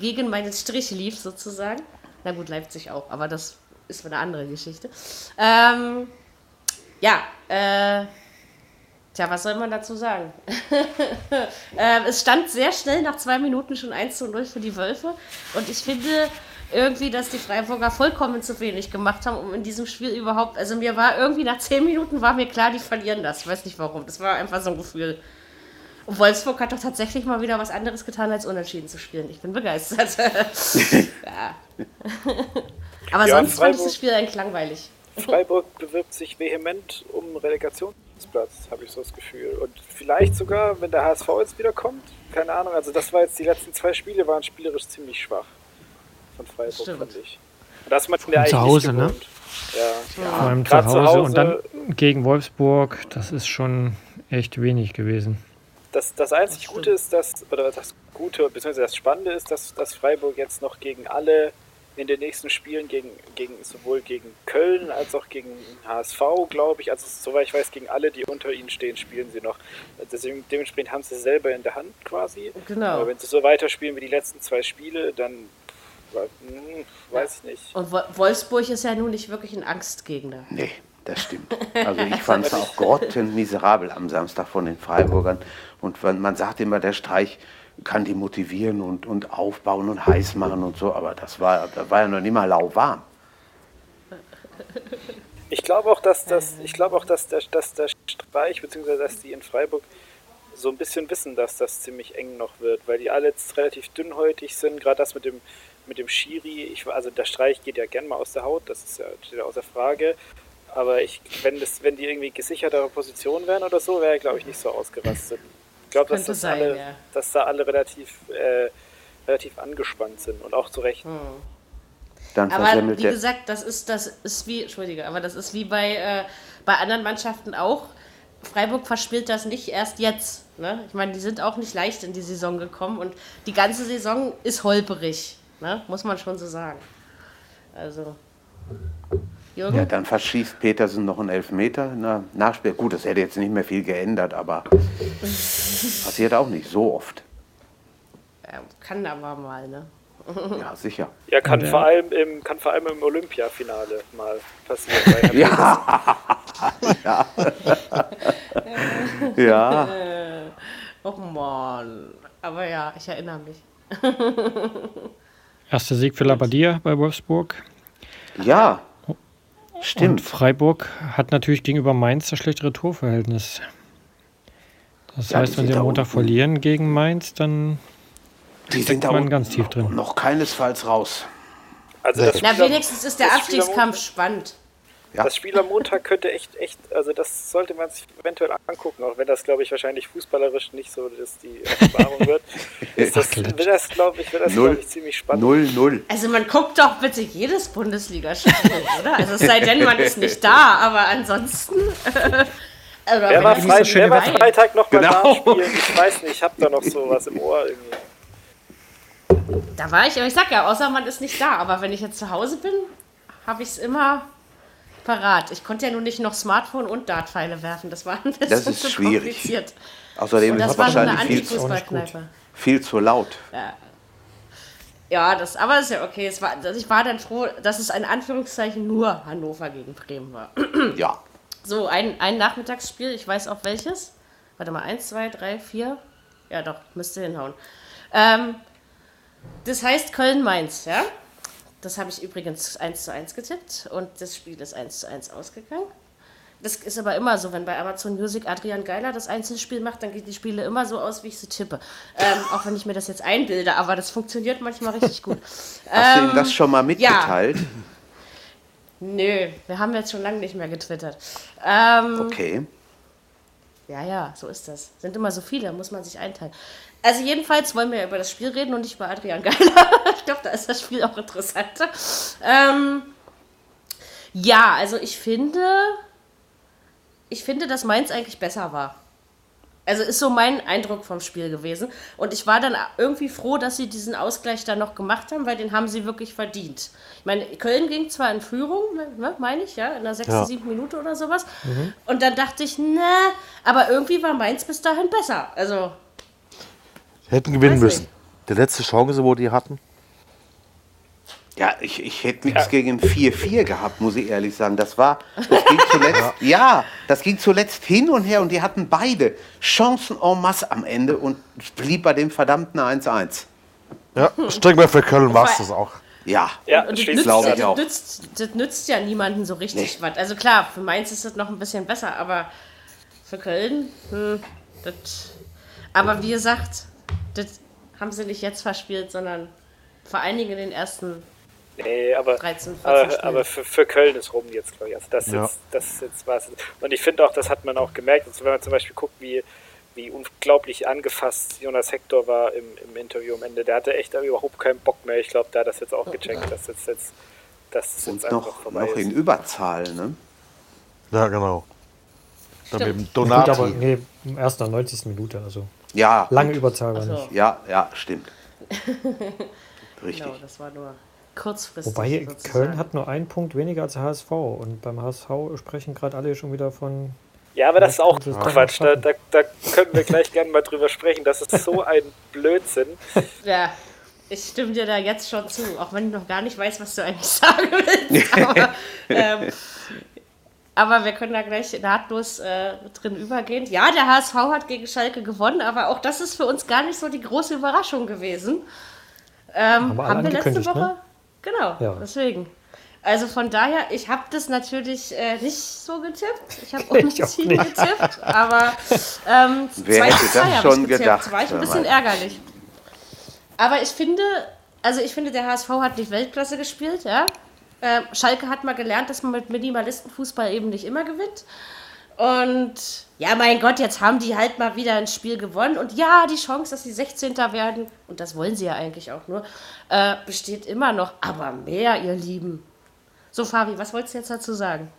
gegen meinen Strich lief, sozusagen. Na gut, Leipzig auch, aber das ist eine andere Geschichte. Ähm, ja, äh, tja, was soll man dazu sagen? ähm, es stand sehr schnell nach zwei Minuten schon 1 zu 0 für die Wölfe. Und ich finde irgendwie, dass die Freiburger vollkommen zu wenig gemacht haben, um in diesem Spiel überhaupt. Also mir war irgendwie nach zehn Minuten war mir klar, die verlieren das. Ich weiß nicht warum. Das war einfach so ein Gefühl. Und Wolfsburg hat doch tatsächlich mal wieder was anderes getan, als unentschieden zu spielen. Ich bin begeistert. ja. Aber Ja, sonst fand ich Freiburg- das Spiel eigentlich langweilig. Freiburg bewirbt sich vehement um Relegationsplatz, habe ich so das Gefühl. Und vielleicht sogar, wenn der HSV jetzt wieder kommt, keine Ahnung. Also das war jetzt die letzten zwei Spiele, waren spielerisch ziemlich schwach von Freiburg, fand ich. Und das man ja zu Hause, ne? gewohnt. Ja, Vor allem zu Hause, zu und dann Hause- gegen Wolfsburg, das ist schon echt wenig gewesen. Das, das einzig Gute ist, dass, oder das Gute, beziehungsweise das Spannende ist, dass, dass Freiburg jetzt noch gegen alle in den nächsten Spielen, gegen, gegen sowohl gegen Köln als auch gegen HSV, glaube ich, also soweit ich weiß, gegen alle, die unter ihnen stehen, spielen sie noch. Deswegen, dementsprechend haben sie es selber in der Hand quasi. Genau. Aber wenn sie so weiterspielen wie die letzten zwei Spiele, dann hm, weiß ich nicht. Und Wo- Wolfsburg ist ja nun nicht wirklich ein Angstgegner. Nee, das stimmt. Also ich fand es auch grottenmiserabel am Samstag von den Freiburgern. Und wenn, man sagt immer, der Streich kann die motivieren und, und aufbauen und heiß machen und so, aber das war, das war ja noch nicht mal lauwarm. Ich glaube auch, dass das, ich glaube auch, dass der, dass der Streich, beziehungsweise dass die in Freiburg so ein bisschen wissen, dass das ziemlich eng noch wird, weil die alle jetzt relativ dünnhäutig sind, gerade das mit dem mit dem Schiri, ich, also der Streich geht ja gern mal aus der Haut, das ist ja steht ja außer Frage. Aber ich, wenn das, wenn die irgendwie gesichertere Position wären oder so, wäre er, glaube ich, nicht so ausgerastet. Ich glaube, dass, Könnte das sein, alle, ja. dass da alle relativ, äh, relativ angespannt sind und auch zu Recht. Dann Aber wie der, gesagt, das ist, das ist wie, Entschuldige, aber das ist wie bei, äh, bei anderen Mannschaften auch. Freiburg verspielt das nicht erst jetzt. Ne? Ich meine, die sind auch nicht leicht in die Saison gekommen und die ganze Saison ist holperig, ne? muss man schon so sagen. Also, Jürgen? ja, dann verschießt Petersen noch einen Elfmeter in der Nachspiel. Gut, das hätte jetzt nicht mehr viel geändert, aber passiert auch nicht so oft. Ja, kann aber mal, ne? Ja, sicher. Ja, kann, äh, vor allem im, kann vor allem im Olympiafinale mal passieren. Herrn Ja. ja. Oh Mann. Aber ja, ich erinnere mich. Erster Sieg für Labadia bei Wolfsburg. Ja. Und Stimmt. Freiburg hat natürlich gegenüber Mainz das schlechtere Torverhältnis. Das Ja, heißt, wenn sie am Montag unten. verlieren gegen Mainz, dann Die sind da man unten ganz tief drin. noch keinesfalls raus. Also das Na, wenigstens ist der Abstiegskampf spannend. Ja. Das Spiel am Montag könnte echt, echt, also das sollte man sich eventuell angucken, auch wenn das, glaube ich, wahrscheinlich fußballerisch nicht so dass die Offenbarung wird. Ist das, wird das, glaube ich, wird das, Null. glaube ich, ziemlich spannend. 0-0. Also man guckt doch bitte jedes Bundesligaspiel, oder? Also es sei denn, man ist nicht da, aber ansonsten. Äh, Wer war, nicht so wer war Freitag noch mal Genau. da spielen? Ich weiß nicht, ich habe da noch sowas im Ohr irgendwie. Da war ich, aber ich sag ja, außer man ist nicht da. Aber wenn ich jetzt zu Hause bin, habe ich es immer parat. Ich konnte ja nur nicht noch Smartphone und Dartpfeile werfen. Das war ein bisschen Das ist zu schwierig. kompliziert. Außerdem ist das es war wahrscheinlich viel, Anti-Fußballkneipe. viel zu laut. Ja, das, aber ist ja okay. Es war, also ich war dann froh, dass es in Anführungszeichen nur Hannover gegen Bremen war. Ja. So, ein, ein Nachmittagsspiel, ich weiß auch welches. Warte mal, eins, zwei, drei, vier. Ja, doch, müsste hinhauen. Ähm, das heißt Köln-Mainz, ja? Das habe ich übrigens 1 zu 1 getippt und das Spiel ist 1 zu 1 ausgegangen. Das ist aber immer so, wenn bei Amazon Music Adrian Geiler das Einzelspiel macht, dann gehen die Spiele immer so aus, wie ich sie tippe. Ähm, auch wenn ich mir das jetzt einbilde, aber das funktioniert manchmal richtig gut. Hast du Ähm, ihm das schon mal mitgeteilt? Nö, wir haben jetzt schon lange nicht mehr getwittert. Ähm, Okay. Ja, ja, so ist das. Sind immer so viele, muss man sich einteilen. Also jedenfalls wollen wir über das Spiel reden und nicht über Adrian Geiler. ich glaube, da ist das Spiel auch interessanter. Ähm, ja, also ich finde, ich finde, dass Mainz eigentlich besser war. Also ist so mein Eindruck vom Spiel gewesen. Und ich war dann irgendwie froh, dass sie diesen Ausgleich dann noch gemacht haben, weil den haben sie wirklich verdient. Ich meine, Köln ging zwar in Führung, ne, meine ich, ja, in der sechsten, Ja. siebten Minute oder sowas. Und dann dachte ich, ne, aber irgendwie war Mainz bis dahin besser. Also, Hätten gewinnen Weiß müssen. nicht. Die letzte Chance, wo die hatten. Ja, ich, ich hätte nichts gegen 4-4 gehabt, muss ich ehrlich sagen. Das war, das ging zuletzt, ja. das ging zuletzt hin und her und die hatten beide Chancen en masse am Ende und es blieb bei dem verdammten 1-1. Ja, ich denke mal, für Köln war es das auch. Ja, Ja, und das nützt, glaube ich das, auch. nützt, das nützt ja niemanden so richtig Nee. was. Also klar, für Mainz ist das noch ein bisschen besser, aber für Köln, hm, das. Aber wie gesagt, das haben sie nicht jetzt verspielt, sondern vor allen Dingen in den ersten Nee, aber, 13, 14 aber, Spielen. aber für, für Köln ist rum jetzt, glaube ich. Also das, Ja. jetzt, das ist jetzt was. Und ich finde auch, das hat man auch gemerkt. Also wenn man zum Beispiel guckt, wie, wie unglaublich angefasst Jonas Hector war im, im Interview am Ende. Der hatte echt überhaupt keinen Bock mehr. Ich glaube, der hat das jetzt auch gecheckt, dass jetzt, jetzt, dass es und jetzt einfach noch, vorbei noch in ist. Überzahl. Ne? Ja, genau. Dann mit dem Stimmt. Gut, Donati. aber nee, erst nach 90. Minute, also Ja, lange Überzahl war Ach so. nicht. ja, ja, stimmt. Richtig. Genau, das war nur kurzfristig. Wobei sozusagen. Köln hat nur einen Punkt weniger als HSV und beim HSV sprechen gerade alle schon wieder von Ja, aber das ist auch Das Quatsch. Da, da, da können wir gleich gerne mal drüber sprechen. Das ist so ein Blödsinn. Ja, ich stimme dir da jetzt schon zu, auch wenn ich noch gar nicht weiß, was du eigentlich sagen willst. Aber, ähm, aber wir können da gleich nahtlos äh, drin übergehen. Ja, der HSV hat gegen Schalke gewonnen, aber auch das ist für uns gar nicht so die große Überraschung gewesen. Ähm, alle haben wir letzte angekündigt, Woche? ne? Genau, Ja. deswegen. Also von daher, ich habe das natürlich äh, nicht so getippt. Ich habe unentschieden auch nicht. getippt, aber ähm, Wer 2 hätte zu das 2 hab schon ich getippt. gedacht, War ich ein bisschen mal. ärgerlich. Aber ich finde, also ich finde, der HSV hat nicht Weltklasse gespielt, ja. Ähm, Schalke hat mal gelernt, dass man mit Minimalistenfußball eben nicht immer gewinnt. Und ja, mein Gott, jetzt haben die halt mal wieder ein Spiel gewonnen. Und ja, die Chance, dass sie 16. werden, und das wollen sie ja eigentlich auch nur, äh, besteht immer noch. Aber mehr, ihr Lieben. So, Fabi, was wolltest du jetzt dazu sagen?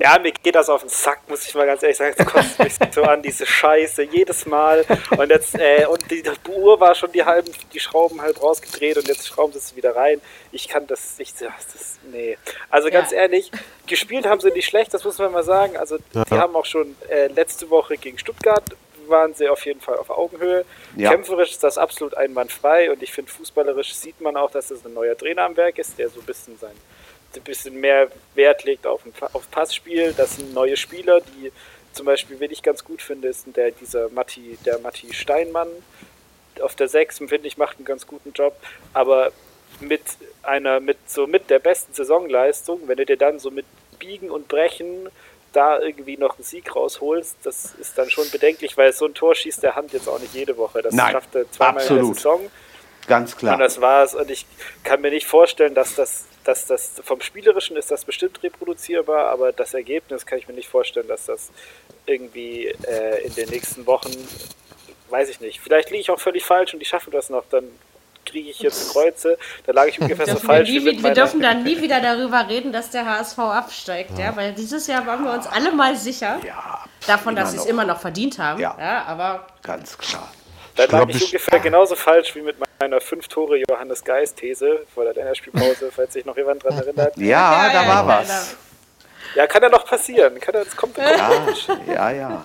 Ja, mir geht das auf den Sack, muss ich mal ganz ehrlich sagen. Es kostet mich so an, diese Scheiße, jedes Mal. Und jetzt, äh, und die, die Uhr war schon die halben, die Schrauben halb rausgedreht und jetzt schrauben sie es wieder rein. Ich kann das nicht, das ist, nee. Also ganz Ja. ehrlich, gespielt haben sie nicht schlecht, das muss man mal sagen. Also, die haben auch schon äh, letzte Woche gegen Stuttgart waren sie auf jeden Fall auf Augenhöhe. Ja. Kämpferisch ist das absolut einwandfrei und ich finde, fußballerisch sieht man auch, dass es ein neuer Trainer am Werk ist, der so ein bisschen sein ein bisschen mehr Wert legt auf, ein, auf Passspiel. Das sind neue Spieler, die zum Beispiel, wen ich ganz gut finde, ist der, dieser Matti, der Matti Steinmann auf der 6, finde ich, macht einen ganz guten Job. Aber mit einer, mit so mit der besten Saisonleistung, wenn du dir dann so mit Biegen und Brechen da irgendwie noch einen Sieg rausholst, das ist dann schon bedenklich, weil so ein Tor schießt der Hand jetzt auch nicht jede Woche. Das Nein, schafft er zweimal in absolut. der Saison. Ganz klar. Und das war's. Und ich kann mir nicht vorstellen, dass das, dass das vom Spielerischen ist das bestimmt reproduzierbar, aber das Ergebnis kann ich mir nicht vorstellen, dass das irgendwie äh, in den nächsten Wochen, weiß ich nicht. Vielleicht liege ich auch völlig falsch und die schaffen das noch, dann kriege ich jetzt Kreuze. Da lag ich ungefähr so Dürfen wir, falsch. nie, wie mit wir dürfen dann nie wieder darüber reden, dass der HSV absteigt, ja, weil dieses Jahr waren wir uns alle mal sicher ja, davon, dass sie es immer noch verdient haben. Ja. Ja, aber ganz klar. Da lag ich ich- ungefähr genauso falsch wie mit meiner fünf Tore Johannes Geist These vor der Länderspielpause, falls sich noch jemand dran erinnert. Ja, Ja, da ja, war ja, was. Ja, kann ja noch passieren. Kann ja, das kommt, kommt Ja, ja, ja.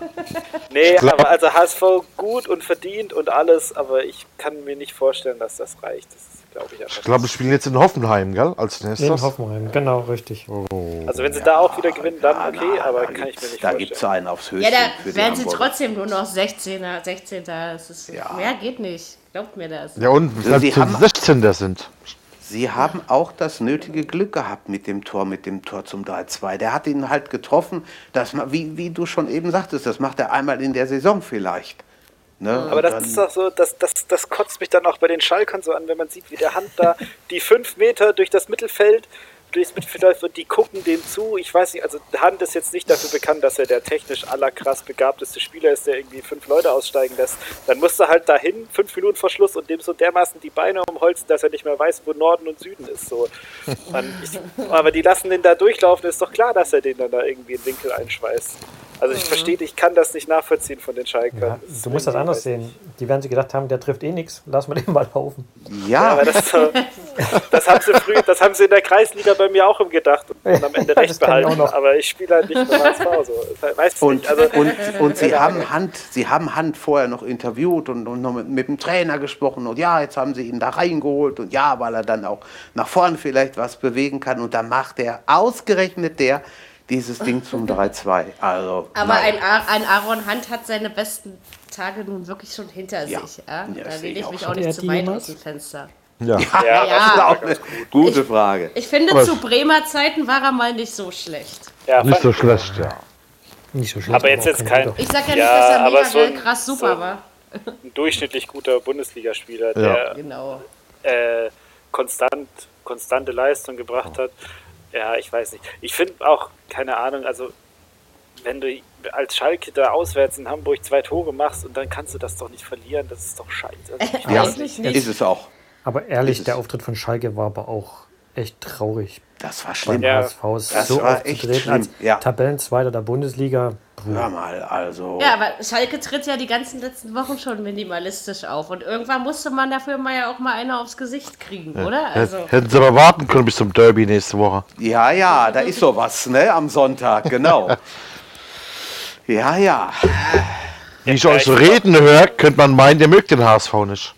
Nee, aber also HSV gut und verdient und alles, aber ich kann mir nicht vorstellen, dass das reicht. Das glaube ich einfach. Ich glaube, wir spielen jetzt in Hoffenheim, gell? Als In nächstes. Hoffenheim, genau, richtig. Also wenn sie da auch wieder gewinnen, dann okay, aber da kann ich gibt's- mir nicht Da vorstellen. gibt es einen aufs Ja, Höchste da für die werden sie trotzdem nur noch 16er, 16. Das ist, Ja. Mehr geht nicht. Glaubt mir das. Ja, und Also selbst haben- die 16. sind. Sie haben auch das nötige Glück gehabt mit dem Tor, mit dem Tor zum 3-2. Der hat ihn halt getroffen. Das, wie, wie du schon eben sagtest, das macht er einmal in der Saison vielleicht. Ne? Aber das ist doch so, das, das, das kotzt mich dann auch bei den Schalkern so an, wenn man sieht, wie der Hand da die fünf Meter durch das Mittelfeld, durchs Mittelfeld läuft und die gucken dem zu. Ich weiß nicht, also Hand ist jetzt nicht dafür bekannt, dass er der technisch allerkrass begabteste Spieler ist, der irgendwie fünf Leute aussteigen lässt. Dann musst du halt dahin, fünf Minuten vor Schluss und dem so dermaßen die Beine umholzen, dass er nicht mehr weiß, wo Norden und Süden ist. So. Man, ich, aber die lassen den da durchlaufen, ist doch klar, dass er den dann da irgendwie in den Winkel einschweißt. Also ich verstehe, ich kann das nicht nachvollziehen von den Schalkern. Ja, du musst das anders sehen. Die werden sich gedacht haben, der trifft eh nichts, lass mal den mal laufen. Ja, ja, das, das haben sie früh, das haben sie in der Kreisliga bei mir auch im gedacht und am Ende recht behalten. noch. Aber ich spiele halt nicht beim HSV. So. Das Weiß ich Und, nicht. Also, und, und sie haben Hand, sie haben Hand vorher noch interviewt und, und noch mit, mit dem Trainer gesprochen und ja, jetzt haben sie ihn da reingeholt und ja, weil er dann auch nach vorne vielleicht was bewegen kann und dann macht er ausgerechnet der dieses Ding zum 3-2. Also, Aber nein. ein, ein Aaron Hunt hat seine besten Tage nun wirklich schon hinter Ja. sich. Ja? Ja, Da das sehe lehne ich ich auch mich auch Hat nicht zu weit jemals? aus dem Fenster. Ja. ja, Ja. Das ist auch eine gute Frage. Ich finde, Aber- zu Bremer Zeiten war er mal nicht so schlecht. ja, Nicht so schlecht, ja. Nicht so schlecht. Aber jetzt auch jetzt kein. Ich sag ja, Ja, nicht, dass er mega so geil, ein- krass super so- war. ein durchschnittlich guter Bundesligaspieler, der Genau. äh, konstant, konstante Leistung gebracht hat. Ja, ich weiß nicht. Ich finde auch, keine Ahnung, also wenn du als Schalke da auswärts in Hamburg zwei Tore machst und dann kannst du das doch nicht verlieren, das ist doch scheiße. Also, ich Ja. Ist es auch. Aber ehrlich, der Auftritt von Schalke war aber auch echt traurig. Das war schlimm. Ja. HSV ist Das so war echt aufzutreten als schlimm, ja. Tabellenzweiter der Bundesliga. Hör mal, also. Ja, aber Schalke tritt ja die ganzen letzten Wochen schon minimalistisch auf. Und irgendwann musste man dafür mal ja auch mal einer aufs Gesicht kriegen, oder? Also, Hätten sie aber warten können bis zum Derby nächste Woche. Ja, ja, da ist sowas, ne? Am Sonntag, genau. Ja, ja. Wie ich euch so reden höre, könnte man meinen, ihr mögt den HSV nicht.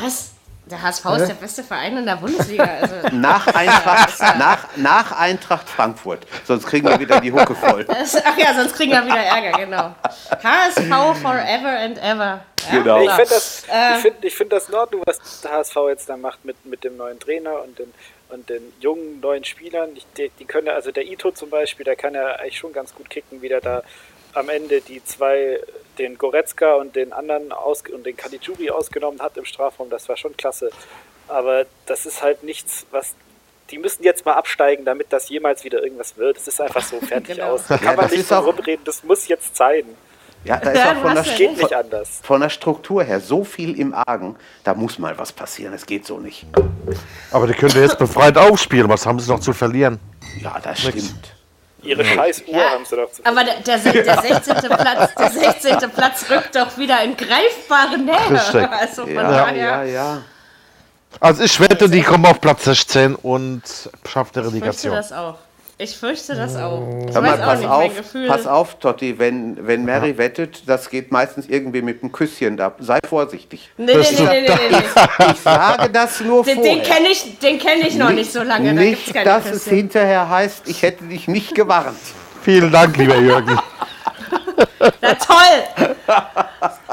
was? Der HSV ist der beste Verein in der Bundesliga. Also, Nach Eintracht, nach, nach Eintracht Frankfurt. Sonst kriegen wir wieder die Hucke voll. das, ach ja, sonst kriegen wir wieder Ärger, genau. HSV forever and ever. Ja? Genau. Ich finde das, Äh. ich find, ich find das in Ordnung, was der HSV jetzt da macht mit, mit dem neuen Trainer und den, und den jungen neuen Spielern. Ich, die, die können, ja- also der Ito zum Beispiel, der kann ja eigentlich schon ganz gut kicken, wie der da am Ende die zwei, den Goretzka und den anderen aus, und den Caligiuri ausgenommen hat im Strafraum. Das war schon klasse. Aber das ist halt nichts, was. Die müssen jetzt mal absteigen, damit das jemals wieder irgendwas wird. Es ist einfach so fertig Genau. aus. Da Ja, kann man das nicht auch- rumreden. Das muss jetzt sein. Ja, da ist Ja, auch von der, ja Geht nicht anders. von der Struktur her so viel im Argen. Da muss mal was passieren. Es geht so nicht. Aber die könnt ihr jetzt befreit aufspielen. Was haben sie noch zu verlieren? Ja, das stimmt. Ihre scheiß Uhr Ja, haben sie doch zu aber der, der, der, 16. Platz, der 16. Platz rückt doch wieder in greifbare Nähe. Also von Ja, daher. ja, ja. Also ich wette, die kommen auf Platz 16 und schafft eine Ich Relegation. das auch. Ich fürchte das auch. Ich Hör mal, weiß auch pass nicht, auf, mein Gefühl. pass auf, Totti, wenn, wenn Mary wettet, das geht meistens irgendwie mit einem Küsschen da. Sei vorsichtig. Nee, nee, nee, nee, nee, nee. Ich sage das nur Den, vorher. den kenne ich, den kenn ich noch nicht so lange. Da gibt's Nicht, keine dass es Küsschen. hinterher heißt, ich hätte dich nicht gewarnt. Vielen Dank, lieber Jürgen. Na toll!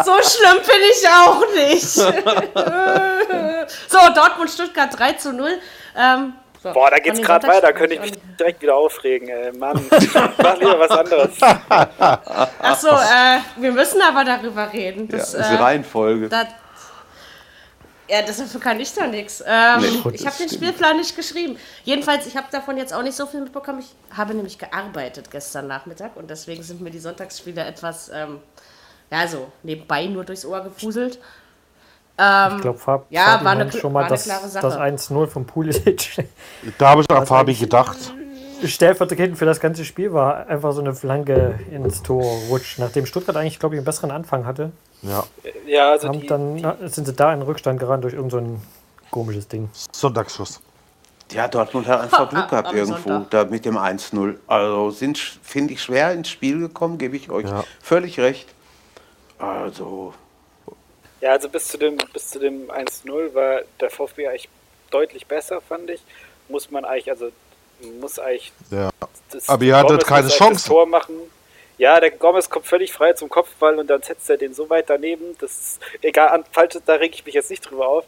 So schlimm bin ich auch nicht. so, Dortmund-Stuttgart 3 zu 0. Ähm, so, Boah, da geht's gerade weiter, könnte ich mich direkt wieder aufregen, ey. Mann, mach lieber was anderes. Ach so, äh, wir müssen aber darüber reden. Ja, Das, das ist die äh, Reihenfolge. da, ja, dafür kann ich doch nichts. Ähm, Nee, ich das habe den stimmt. Spielplan nicht geschrieben. Jedenfalls, ich habe davon jetzt auch nicht so viel mitbekommen. Ich habe nämlich gearbeitet gestern Nachmittag und deswegen sind mir die Sonntagsspiele etwas, ähm, ja, so nebenbei nur durchs Ohr gefuselt. Ähm, Ich glaube, Fab, Ja, Fabi war eine schon war mal eine das, das 1-0 von Pulisic Da habe ich an Fabi gedacht. stellvertretend für das ganze Spiel war. Einfach so eine Flanke ins Tor rutscht. Nachdem Stuttgart eigentlich, glaube ich, einen besseren Anfang hatte, Ja, Ja, also haben die, dann, na, sind sie da in Rückstand gerannt durch irgendein so ein komisches Ding. Sonntagsschuss. Ja, Dortmund hat einfach Glück gehabt irgendwo Sonntag. da mit dem 1-0. Also sind, finde ich, schwer ins Spiel gekommen, gebe ich euch Ja. völlig recht. Also, Ja, also bis zu dem, bis zu dem 1-0 war der VfB eigentlich deutlich besser, fand ich. Muss man eigentlich, also muss eigentlich Ja. das, Aber ihr hattet Gomez keine Chance. Das Tor machen. Ja, der Gomez kommt völlig frei zum Kopfball und dann setzt er den so weit daneben. Das ist egal, an, falsch, da reg ich mich jetzt nicht drüber auf.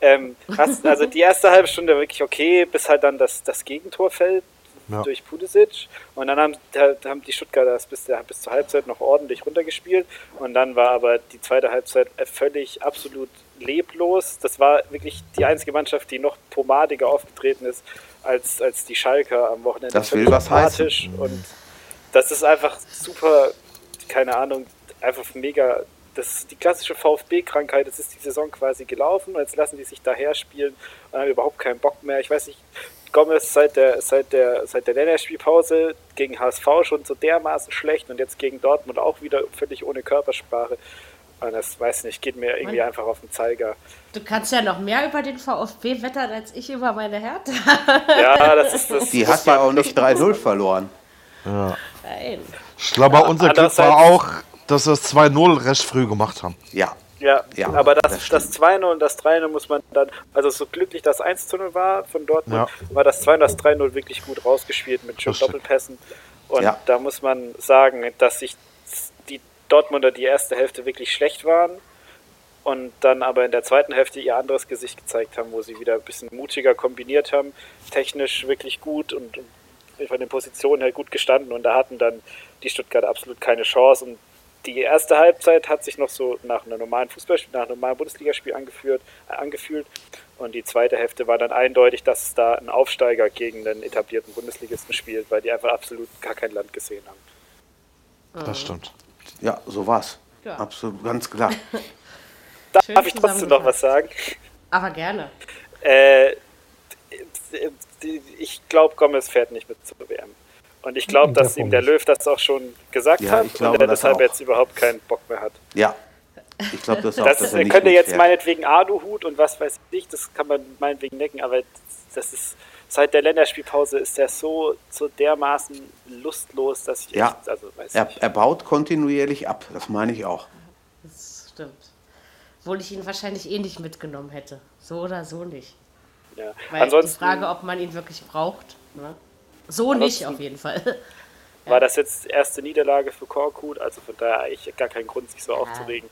Ähm, hast, also die erste halbe Stunde wirklich okay, bis halt dann das, das Gegentor fällt Ja. durch Pulisic. Und dann haben, haben die Stuttgarter das bis, der, bis zur Halbzeit noch ordentlich runtergespielt. Und dann war aber die zweite Halbzeit völlig absolut leblos. Das war wirklich die einzige Mannschaft, die noch pomadiger aufgetreten ist als, als die Schalker am Wochenende. Das will was apathisch Und das ist einfach super, keine Ahnung, einfach mega. Das ist die klassische VfB-Krankheit. Es ist die Saison quasi gelaufen und jetzt lassen die sich daher spielen und haben überhaupt keinen Bock mehr. Ich weiß nicht, Gomez seit der, seit der, seit der Länderspielpause gegen HSV schon so dermaßen schlecht und jetzt gegen Dortmund auch wieder völlig ohne Körpersprache. Und das weiß nicht, geht mir irgendwie Mann. einfach auf den Zeiger. Du kannst ja noch mehr über den VfB wettern als ich über meine Hertha. Ja, das ist das. die hat ja auch nicht 3-0 verloren. Nein. Ich glaube, unser Glück war auch, dass wir es 2-0 recht früh gemacht haben. Ja, Ja, Ja, aber das, das das, stimmt. 2-0 und das 3-0 muss man dann, also so glücklich das 1-0 war von Dortmund, Ja. war das 2 und das 3-0 wirklich gut rausgespielt mit schönen. Doppelpässen. Und Ja. da muss man sagen, dass sich die Dortmunder die erste Hälfte wirklich schlecht waren und dann aber in der zweiten Hälfte ihr anderes Gesicht gezeigt haben, wo sie wieder ein bisschen mutiger kombiniert haben, technisch wirklich gut und, von den Positionen her gut gestanden und da hatten dann die Stuttgarter absolut keine Chance und die erste Halbzeit hat sich noch so nach einem normalen Fußballspiel, nach einem normalen Bundesligaspiel angeführt, äh, angefühlt und die zweite Hälfte war dann eindeutig, dass es da ein Aufsteiger gegen einen etablierten Bundesligisten spielt, weil die einfach absolut gar kein Land gesehen haben. Das stimmt. ja, so war's. Ja. Absolut, ganz klar. Darf Schön ich trotzdem noch was sagen? Aber gerne. Äh, ich glaube, Gomez fährt nicht mit zur WM. Und ich glaube, dass ihm der Löw das auch schon gesagt Ja, hat glaube und er deshalb auch. jetzt überhaupt keinen Bock mehr hat. Ja, ich glaube, das auch, Das dass ist, er könnte jetzt mitfährt. meinetwegen Aluhut und was weiß ich, das kann man meinetwegen necken, aber das ist seit der Länderspielpause ist er so, so dermaßen lustlos, dass ich Ja. echt, also weiß Er, nicht. er baut kontinuierlich ab, das meine ich auch. Das stimmt. Obwohl ich ihn wahrscheinlich eh nicht mitgenommen hätte. So oder so nicht. Ja. Weil Ansonsten die Frage, ob man ihn wirklich braucht. Ne? So nicht Ansonsten- auf jeden Fall. war das jetzt erste Niederlage für Korkut, also von daher eigentlich gar keinen Grund, sich so aufzuregen.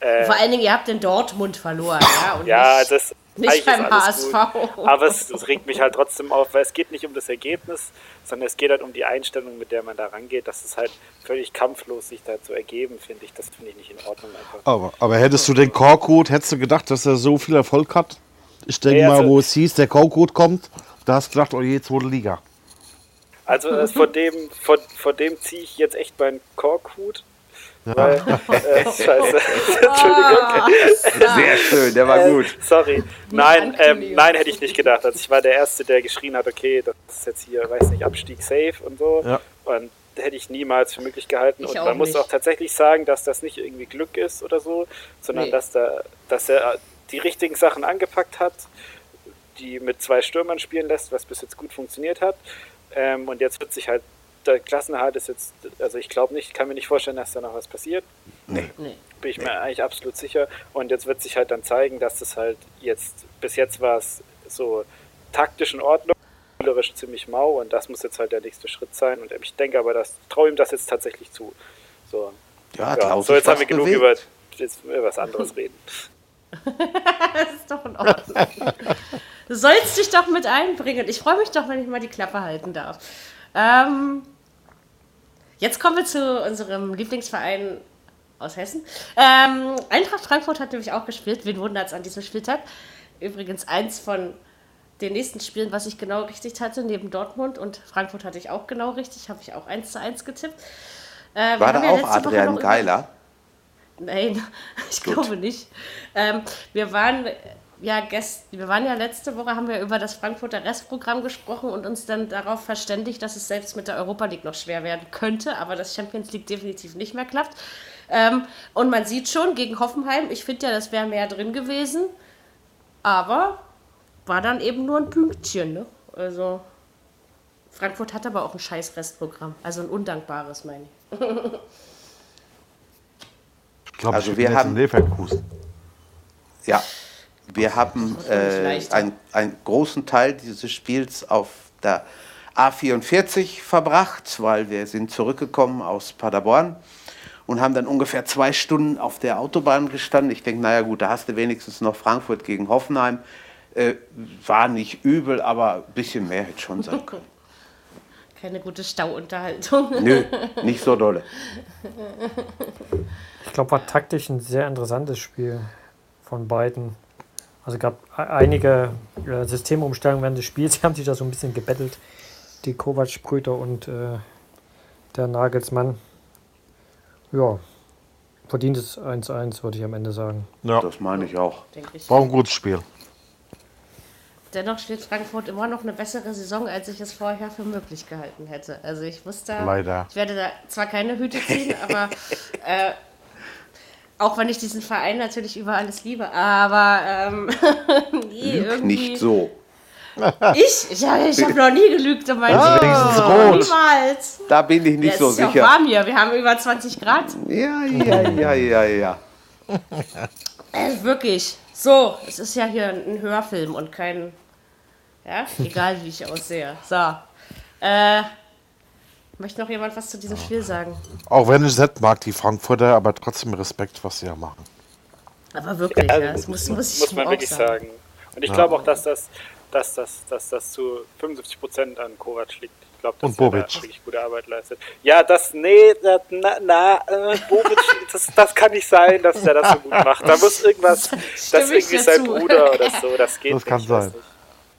Äh, Vor allen Dingen, ihr habt in Dortmund verloren, ja? Und Ja, nicht, das nicht beim alles HSV. Gut. Aber es, es regt mich halt trotzdem auf, weil es geht nicht um das Ergebnis, sondern es geht halt um die Einstellung, mit der man da rangeht. Das ist halt völlig kampflos, sich da zu ergeben, finde ich. Das finde ich nicht in Ordnung einfach. Aber, aber hättest du den Korkut, hättest du gedacht, dass er so viel Erfolg hat? Ich denke mal, also- wo es hieß, der Korkut kommt, da hast du gedacht, oh je, zweite Liga. Also äh, vor dem, vor, vor dem ziehe ich jetzt echt meinen Korkhut. Weil, äh, scheiße. Entschuldigung. Sehr schön, der war Äh, gut. Sorry. Nein, ähm, nein, hätte ich nicht gedacht. Also ich war der Erste, der geschrien hat, okay, das ist jetzt hier, weiß nicht, Abstieg safe und so. Ja. Und hätte ich niemals für möglich gehalten. Ich und auch man muss nicht. auch tatsächlich sagen, dass das nicht irgendwie Glück ist oder so, sondern Nee. dass, da, dass er die richtigen Sachen angepackt hat, die mit zwei Stürmern spielen lässt, was bis jetzt gut funktioniert hat. Ähm, und jetzt wird sich halt, der Klassenerhalt ist jetzt, also ich glaube nicht, kann mir nicht vorstellen, dass da noch was passiert Nee. Nee. bin ich mir eigentlich absolut sicher. Und jetzt wird sich halt dann zeigen, dass das halt jetzt, bis jetzt war es so taktisch in Ordnung, spielerisch ziemlich mau und das muss jetzt halt der nächste Schritt sein. Und ich denke aber, dass traue ihm das jetzt tatsächlich zu. So, Ja, ja. So jetzt haben wir genug bewegt. über, jetzt über was anderes reden. Das ist doch in Ordnung. Du sollst dich doch mit einbringen. Ich freue mich doch, wenn ich mal die Klappe halten darf. Ähm, jetzt kommen wir zu unserem Lieblingsverein aus Hessen. Ähm, Eintracht Frankfurt hat nämlich auch gespielt. Wen wundert es an diesem Spieltag? Übrigens eins von den nächsten Spielen, was ich genau richtig hatte, neben Dortmund und Frankfurt hatte ich auch genau richtig, habe ich auch 1 zu 1 getippt. Äh, War da auch Adrian Geiler? Nein, ich glaube nicht. Ähm, wir waren ja gest wir waren ja letzte Woche, haben wir über das Frankfurter Restprogramm gesprochen und uns dann darauf verständigt, dass es selbst mit der Europa League noch schwer werden könnte, aber das Champions League definitiv nicht mehr klappt. Ähm, und man sieht schon gegen Hoffenheim, ich finde ja, das wäre mehr drin gewesen, aber war dann eben nur ein Pünktchen, ne? Also, Frankfurt hat aber auch ein scheiß Restprogramm. Also ein undankbares, meine ich. Ich glaube, Also wir haben- in Leverkusen. Ja, wir haben äh, ein, einen großen Teil dieses Spiels auf der A44 verbracht, weil wir sind zurückgekommen aus Paderborn und haben dann ungefähr zwei Stunden auf der Autobahn gestanden. Ich denke, naja gut, da hast du wenigstens noch Frankfurt gegen Hoffenheim. Äh, war nicht übel, aber ein bisschen mehr hätte schon sein können. Keine gute Stauunterhaltung. Nö, nicht so dolle. Ich glaube, war taktisch ein sehr interessantes Spiel von beiden. Also gab einige äh, Systemumstellungen während des Spiels, die haben sich da so ein bisschen gebettelt. Die Kovac-Brüder und äh, der Nagelsmann. Ja, verdientes 1-1, würde ich am Ende sagen. Ja, Das meine ich auch. Ich. war ein gutes Spiel. Dennoch spielt Frankfurt immer noch eine bessere Saison, als ich es vorher für möglich gehalten hätte. Also ich wusste, Leider. ich werde da zwar keine Hüte ziehen, aber äh, auch wenn ich diesen Verein natürlich über alles liebe, aber ähm, nee, Lüg irgendwie nicht so. ich, ich, ja, ich habe noch nie gelügt in meinem Also Leben. Niemals. Da bin ich nicht Ja, so ist ja sicher. warm hier. Wir haben über 20 Grad. Ja, ja, ja, ja, ja. Äh, wirklich. So, es ist ja hier ein Hörfilm und kein. Ja, egal wie ich aussehe. So. Äh, möchte noch jemand was zu diesem Spiel sagen? Auch wenn ich es nicht mag, die Frankfurter, aber trotzdem Respekt, was sie da machen. Aber wirklich, ja, Also, das muss, muss, ich muss man auch wirklich sagen. Und ich glaube auch, dass das, dass, das, dass das zu 75 Prozent an Kovac liegt. Ich glaube, dass Und er Bobic. wirklich gute Arbeit leistet. Ja, das, nee, das, na, na äh, Bobic, das, das kann nicht sein, dass er das so gut macht. Da muss irgendwas, das ist irgendwie sein zu. Bruder oder so, das geht Das kann nicht. weiß sein.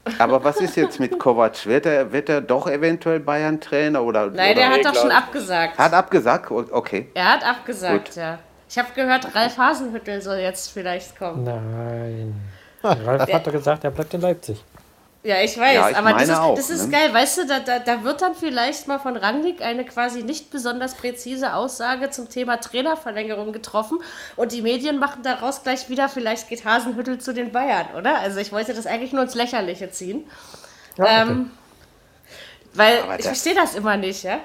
nicht. Aber was ist jetzt mit Kovac? Wird er, wird er doch eventuell Bayern-Trainer? Oder, Nein, oder der hat nee, doch schon abgesagt. hat abgesagt? Okay. Er hat abgesagt, Gut. ja. Ich habe gehört, Ralf Hasenhüttel soll jetzt vielleicht kommen. Nein. Ralf hat doch gesagt, er bleibt in Leipzig. Ja, ich weiß, Ja, ich aber das ist, auch, das ist ne? geil, weißt du, da, da, da wird dann vielleicht mal von Rangnick eine quasi nicht besonders präzise Aussage zum Thema Trainerverlängerung getroffen und die Medien machen daraus gleich wieder, vielleicht geht Hasenhüttel zu den Bayern, oder? Also ich wollte das eigentlich nur ins Lächerliche ziehen. Ja, okay. Ähm, weil Aber ich verstehe das immer nicht, ja?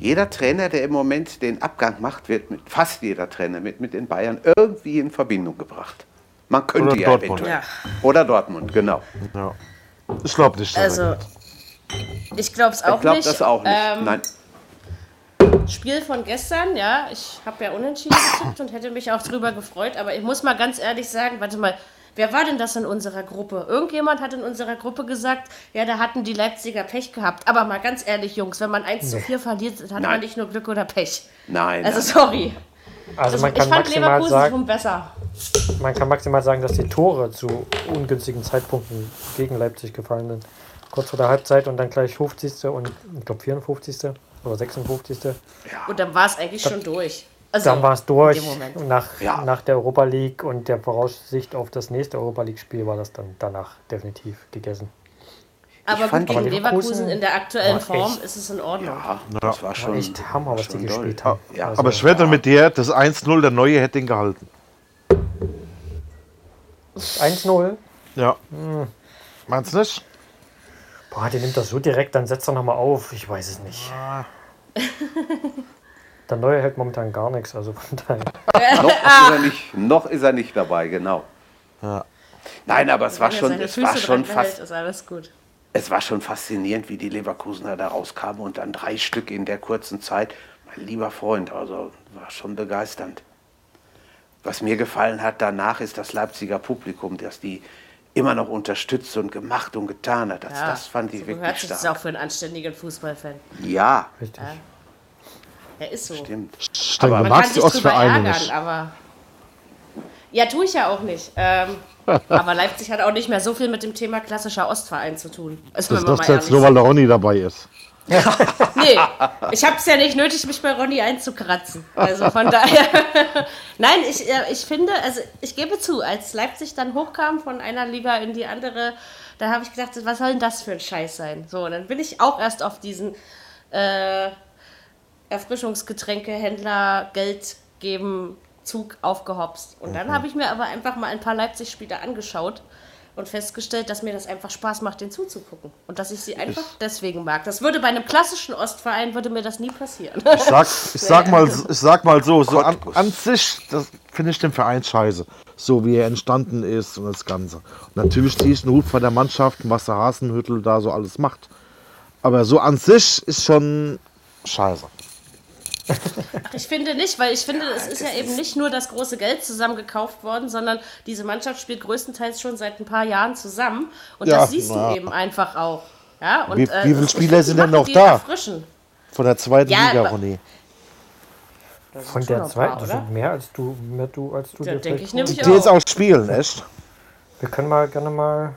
Jeder Trainer, der im Moment den Abgang macht, wird mit fast jeder Trainer mit, mit den Bayern irgendwie in Verbindung gebracht. Man könnte Oder ja Dortmund. eventuell. Ja. Oder Dortmund, genau. Ja. Ich glaube nicht. Also, ich glaube es auch Ich glaube nicht. das auch nicht. Ähm, Nein. Spiel von gestern, ja, ich habe ja unentschieden getippt und hätte mich auch drüber gefreut, aber ich muss mal ganz ehrlich sagen, warte mal, wer war denn das in unserer Gruppe? Irgendjemand hat in unserer Gruppe gesagt, ja, da hatten die Leipziger Pech gehabt. Aber mal ganz ehrlich, Jungs, wenn man 1 zu 4 verliert, dann hat man Nein. nicht nur Glück oder Pech. Nein. Also nein. sorry. Also Also man ich kann, fand maximal Leverkusen sagen, schon besser. Man kann maximal sagen, dass die Tore zu ungünstigen Zeitpunkten gegen Leipzig gefallen sind. Kurz vor der Halbzeit und dann gleich 50. und ich glaube 54. oder 56. Und dann war es eigentlich schon durch. Also, Dann war es durch. Nach, Ja. nach der Europa League und der Voraussicht auf das nächste Europa League-Spiel war das dann danach definitiv gegessen. Aber gut, gegen Leverkusen in der aktuellen war Form echt- ist es in Ordnung. Ja, das war schon. echt Hammer, was die gespielt haben. Ja, Also- Aber ich wette mit dir, das 1-0, der Neue hätte ihn gehalten. 1-0. Ja. Meinst du nicht? Boah, der nimmt das so direkt, dann setzt er nochmal auf. Ich weiß es nicht. Der Neue hält momentan gar nichts, also von daher. noch, ist er nicht, noch ist er nicht dabei, genau. Ja. Nein, aber es war schon, es war schon fast, ist alles gut. es war schon faszinierend, wie die Leverkusener da rauskamen und dann drei Stück in der kurzen Zeit. Mein lieber Freund, also war schon begeisternd. Was mir gefallen hat danach ist das Leipziger Publikum, das die immer noch unterstützt und gemacht und getan hat. Das, Ja, das fand ich so wirklich gehört sich das auch stark. für einen anständigen Fußballfan. Ja, Richtig. Er ist so. stimmt. Denke, Aber du Man magst kann drüber Ostvereine ärgern, nicht. aber. Ja, tue ich ja auch nicht. Ähm, aber Leipzig hat auch nicht mehr so viel mit dem Thema klassischer Ostverein zu tun. Also, Das ist nur, weil der Ronny dabei ist. Nee, ich habe es ja nicht nötig, mich bei Ronny einzukratzen. Also von daher. Nein, ich, äh, ich finde, also ich gebe zu, als Leipzig dann hochkam von einer Liga in die andere, da habe ich gedacht, was soll denn das für ein Scheiß sein? So, und dann bin ich auch erst auf diesen äh, Erfrischungsgetränkehändler Geld geben Zug aufgehopst. Und dann habe ich mir aber einfach mal ein paar Leipzig-Spiele angeschaut. Und festgestellt, dass mir das einfach Spaß macht, den zuzugucken. Und dass ich sie einfach deswegen mag. Das würde bei einem klassischen Ostverein, würde mir das nie passieren. Ich sag, ich sag, mal, ich sag mal so, so an, an sich das finde ich den Verein scheiße. So wie er entstanden ist und das Ganze. Und natürlich ziehe ich einen Hut vor der Mannschaft, was der Hasenhüttel da so alles macht. Aber so an sich ist schon scheiße. Ich finde nicht, weil ich finde, es ist ja eben nicht nur das große Geld zusammengekauft worden, sondern diese Mannschaft spielt größtenteils schon seit ein paar Jahren zusammen. Und Ja, das siehst na. du eben einfach auch. Ja, und, Wie- äh, wie viele Spieler sind denn noch da? Erfrischen. Von der zweiten Ja, Liga, Ronny. Von der zweiten, paar, das sind mehr als du, mehr du als du Ja, dir denke ich nämlich vorstellst. Die jetzt auch spielen, echt? Wir können mal gerne mal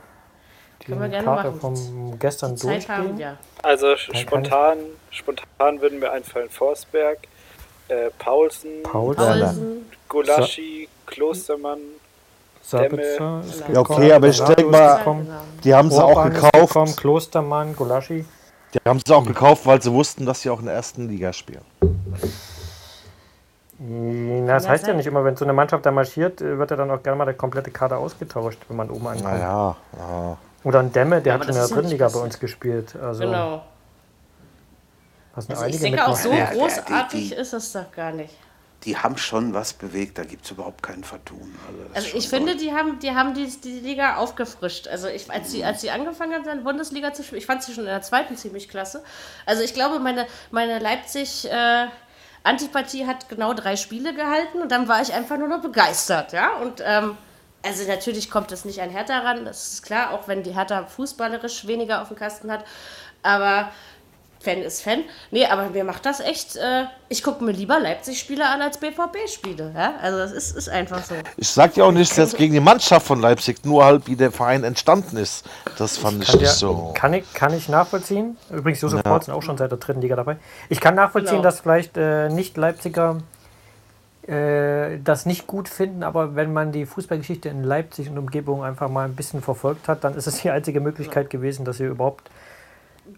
die Können wir gerne Karte machen. vom gestern Zeit haben, ja. Also kann spontan, spontan würden mir einfallen Forsberg, äh, Paulsen, Paulsen, Paulsen, Gulaschi, Klostermann. Sabitzer ist Ja, okay, aber ich Donato denk ist mal- genau. Die haben sie auch gekauft. gekommen, Klostermann, Golaschi. Die haben sie auch gekauft, weil sie wussten, dass sie auch in der ersten Liga spielen. Na, das ja heißt ja nicht immer, wenn so eine Mannschaft da marschiert, äh, wird ja dann auch gerne mal der komplette Kader ausgetauscht, wenn man oben ankommt. Naja, ja. Oder ein Demme, der aber hat schon in der ja dritten Liga bei uns gespielt. Also, Genau. Also ich einige denke auch so Ja, großartig die- ist es doch gar nicht. Die haben schon was bewegt, da gibt es überhaupt kein Vertun. Also, Also ich finde, toll. die haben, die haben die, die Liga aufgefrischt. Also ich, als sie, als sie angefangen haben, dann Bundesliga zu spielen, ich fand sie schon in der zweiten ziemlich klasse. Also ich glaube, meine, meine Leipzig äh, Antipathie hat genau drei Spiele gehalten und dann war ich einfach nur noch begeistert, ja. Und ähm, also natürlich kommt es nicht an Hertha ran, das ist klar, auch wenn die Hertha fußballerisch weniger auf dem Kasten hat. Aber Fan ist Fan. Nee, aber mir macht das echt. Äh, ich gucke mir lieber Leipzig-Spiele an als BVB-Spiele. Ja? Also das ist, ist einfach so. Ich sag ja auch nichts jetzt gegen die Mannschaft von Leipzig, nur halt, wie der Verein entstanden ist. Das fand ich Kann, nicht der, so. kann, ich, kann ich nachvollziehen. Übrigens, Josef Ja. Paulsen auch schon seit der dritten Liga dabei. Ich kann nachvollziehen, Genau. dass vielleicht äh, Nicht-Leipziger äh, das nicht gut finden, aber wenn man die Fußballgeschichte in Leipzig und Umgebung einfach mal ein bisschen verfolgt hat, dann ist es die einzige Möglichkeit gewesen, dass ihr überhaupt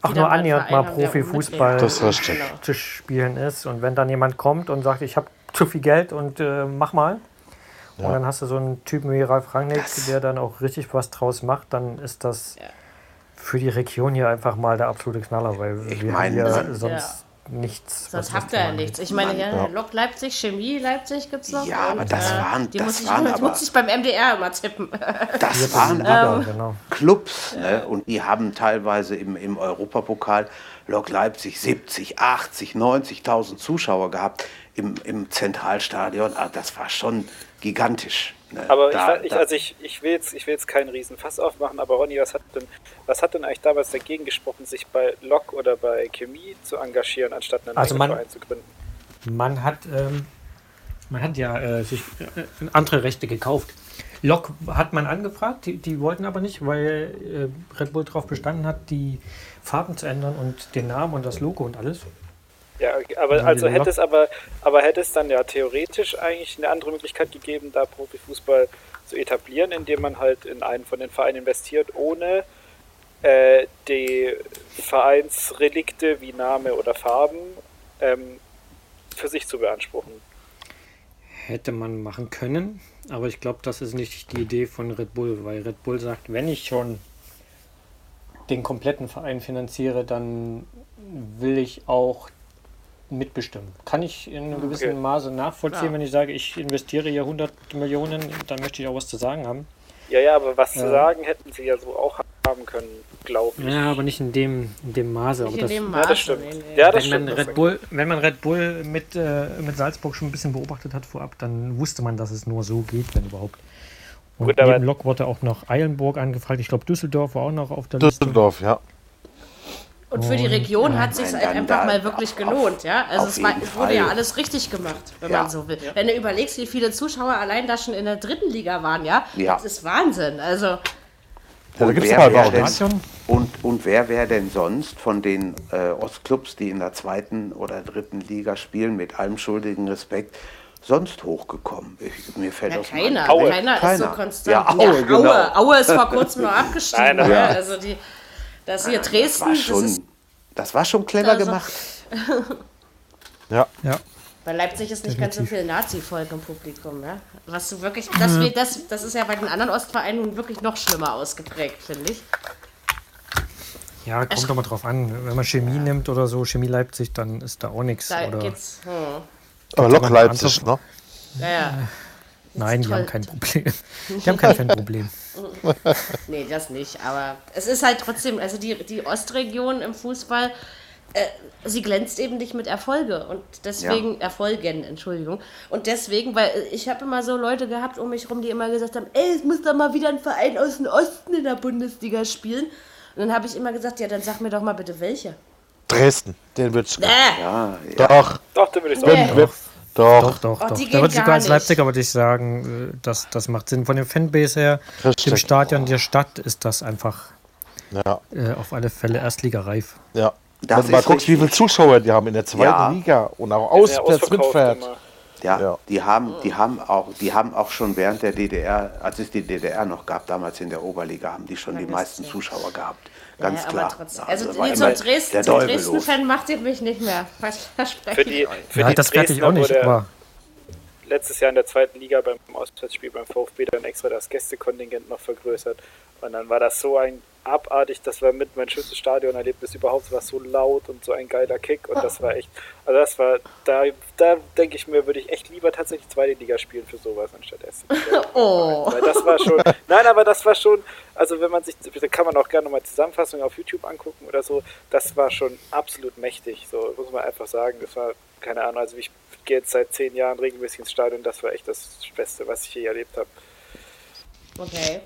auch nur annähernd mal Profifußball Das. Genau. zu spielen ist. Und wenn dann jemand kommt und sagt, ich habe zu viel Geld und äh, mach mal. Und dann hast du so einen Typen wie Ralf Rangnick, der dann auch richtig was draus macht, dann ist das Ja. für die Region hier einfach mal der absolute Knaller, weil Ich wir meine, haben hier sonst nichts. Sonst habt ihr ja nichts. Ich meine, ja, ja. Lok Leipzig, Chemie Leipzig gibt es noch. Ja, aber das waren- die das muss ich, waren die aber- muss ich beim MDR immer tippen. Das waren aber genau. Clubs ne? und die haben teilweise im, im Europapokal Lok Leipzig 70, 80, 90.000 Zuschauer gehabt im, im Zentralstadion. Ah, das war schon gigantisch. Ne? Aber Da- ich, ich, also ich, ich, will jetzt, ich will jetzt keinen Riesenfass aufmachen, aber Ronny, was hat denn, was hat denn eigentlich damals dagegen gesprochen, sich bei Lok oder bei Chemie zu engagieren, anstatt einen Also man- Verein zu gründen? Man hat, ähm, man hat ja äh, sich äh, andere Rechte gekauft. Lok hat man angefragt, die, die wollten aber nicht, weil äh, Red Bull darauf bestanden hat, die Farben zu ändern und den Namen und das Logo und alles. Ja, okay, aber also hätte es aber, aber hätte es dann ja theoretisch eigentlich eine andere Möglichkeit gegeben, da Profifußball zu etablieren, indem man halt in einen von den Vereinen investiert, ohne äh, die Vereinsrelikte wie Name oder Farben ähm, für sich zu beanspruchen. Hätte man machen können, aber ich glaube, das ist nicht die Idee von Red Bull, weil Red Bull sagt, wenn ich schon den kompletten Verein finanziere, dann will ich auch mitbestimmen. Kann ich in einem gewissen Okay. Maße nachvollziehen, Klar. wenn ich sage, ich investiere hier 100 Millionen, dann möchte ich auch was zu sagen haben. Ja, ja, aber was zu Ja. sagen hätten sie ja so auch haben können, glaube ich. Ja, aber nicht in dem, in dem Maße. Nicht Aber in das, dem Ja, Maße. das stimmt. nee, nee. Ja, das wenn, man stimmt. Red Bull, wenn man Red Bull mit, äh, mit Salzburg schon ein bisschen beobachtet hat vorab, dann wusste man, dass es nur so geht, wenn überhaupt. Und Gut, neben Lok wurde auch noch Eilenburg angefragt. Ich glaube, Düsseldorf war auch noch auf der Liste. Düsseldorf, ja. Und für die Region hat sich halt einfach mal wirklich auf- gelohnt, ja. Also auf es, war, es wurde ja alles richtig gemacht, wenn Ja. man so will. Wenn du überlegst, wie viele Zuschauer allein da schon in der dritten Liga waren, ja, Ja. das ist Wahnsinn. Also Ja, da Und gibt es wer wär auch denn-. Stadion? Und, und wer wäre denn sonst von den äh, Ostclubs, die in der zweiten oder dritten Liga spielen, mit allem schuldigen Respekt, sonst hochgekommen? Ich, mir fällt ja, dem keiner. Aue. Keiner, ist so Keiner. konstant. Ja, Aue, genau. Aue. Aue ist vor kurzem noch abgestiegen. Ja. nein. Also die, das hier Das Dresden, war das schon, ist das war schon clever Also- gemacht. Ja. Ja. Bei Leipzig ist nicht ganz so viel Nazi-Volk im Publikum, ja? Was du wirklich, das, wir- das, das ist ja bei den anderen Ostvereinen nun wirklich noch schlimmer ausgeprägt, finde ich. Ja, kommt doch mal drauf an. Wenn man Chemie nimmt oder so, Chemie Leipzig, dann ist da auch nichts. Da Oder geht's. Hm. Aber Lok Leipzig, ne? Ja, ja. Nein, die haben kein Problem. Die haben kein Fanproblem. Nee, das nicht. Aber es ist halt trotzdem, also die, die Ostregion im Fußball, äh, sie glänzt eben nicht mit Erfolge. Und deswegen, Erfolgen, Entschuldigung. Und deswegen, weil ich habe immer so Leute gehabt um mich rum, die immer gesagt haben, ey, es muss doch mal wieder ein Verein aus dem Osten in der Bundesliga spielen. Und dann habe ich immer gesagt, ja, dann sag mir doch mal bitte welche. Dresden, den würde ich. Äh, Ja, ja. Doch, Doch, dann würde ich Nee. sagen. wenn, doch, Doch, doch, Oh, doch. die Da gehen würde ich gar sogar als nicht. Leipziger würde ich sagen, äh, das, das macht Sinn. Von dem Fanbase her, Richtig. dem Stadion der Stadt ist das einfach Ja, äh, auf alle Fälle Erstligareif. ja. Das Wenn du mal guckst, wie viele Zuschauer die haben in der zweiten Ja. Liga und auch auswärts mitfährt. immer. Ja, Ja. Die, haben, die, haben auch, die haben auch schon während der DDR, als es die DDR noch gab, damals in der Oberliga, haben die schon die das meisten ja. Zuschauer gehabt. Ganz ja, klar. aber trotzdem. Ja, Also, war nee, zum Dresden. Dresden-Fan macht ihr mich nicht mehr. Was verspreche Für ich die, euch. für Ja, die das werde ich auch nicht, wurde aber letztes Jahr in der zweiten Liga beim Auswärtsspiel beim VfB dann extra das Gästekontingent noch vergrößert. Und dann war das so ein abartig, das war mit mein schönstes Stadionerlebnis überhaupt, es war so laut und so ein geiler Kick und das war echt, also das war, da, da denke ich mir, würde ich echt lieber tatsächlich zweite Liga spielen für sowas anstatt erste Liga. Oh. Weil das war schon, nein, aber das war schon, also wenn man sich, da kann man auch gerne nochmal Zusammenfassungen auf YouTube angucken oder so, das war schon absolut mächtig, so muss man einfach sagen, das war, keine Ahnung, also ich gehe jetzt seit zehn Jahren regelmäßig ins Stadion, das war echt das Beste, was ich je erlebt habe. Okay.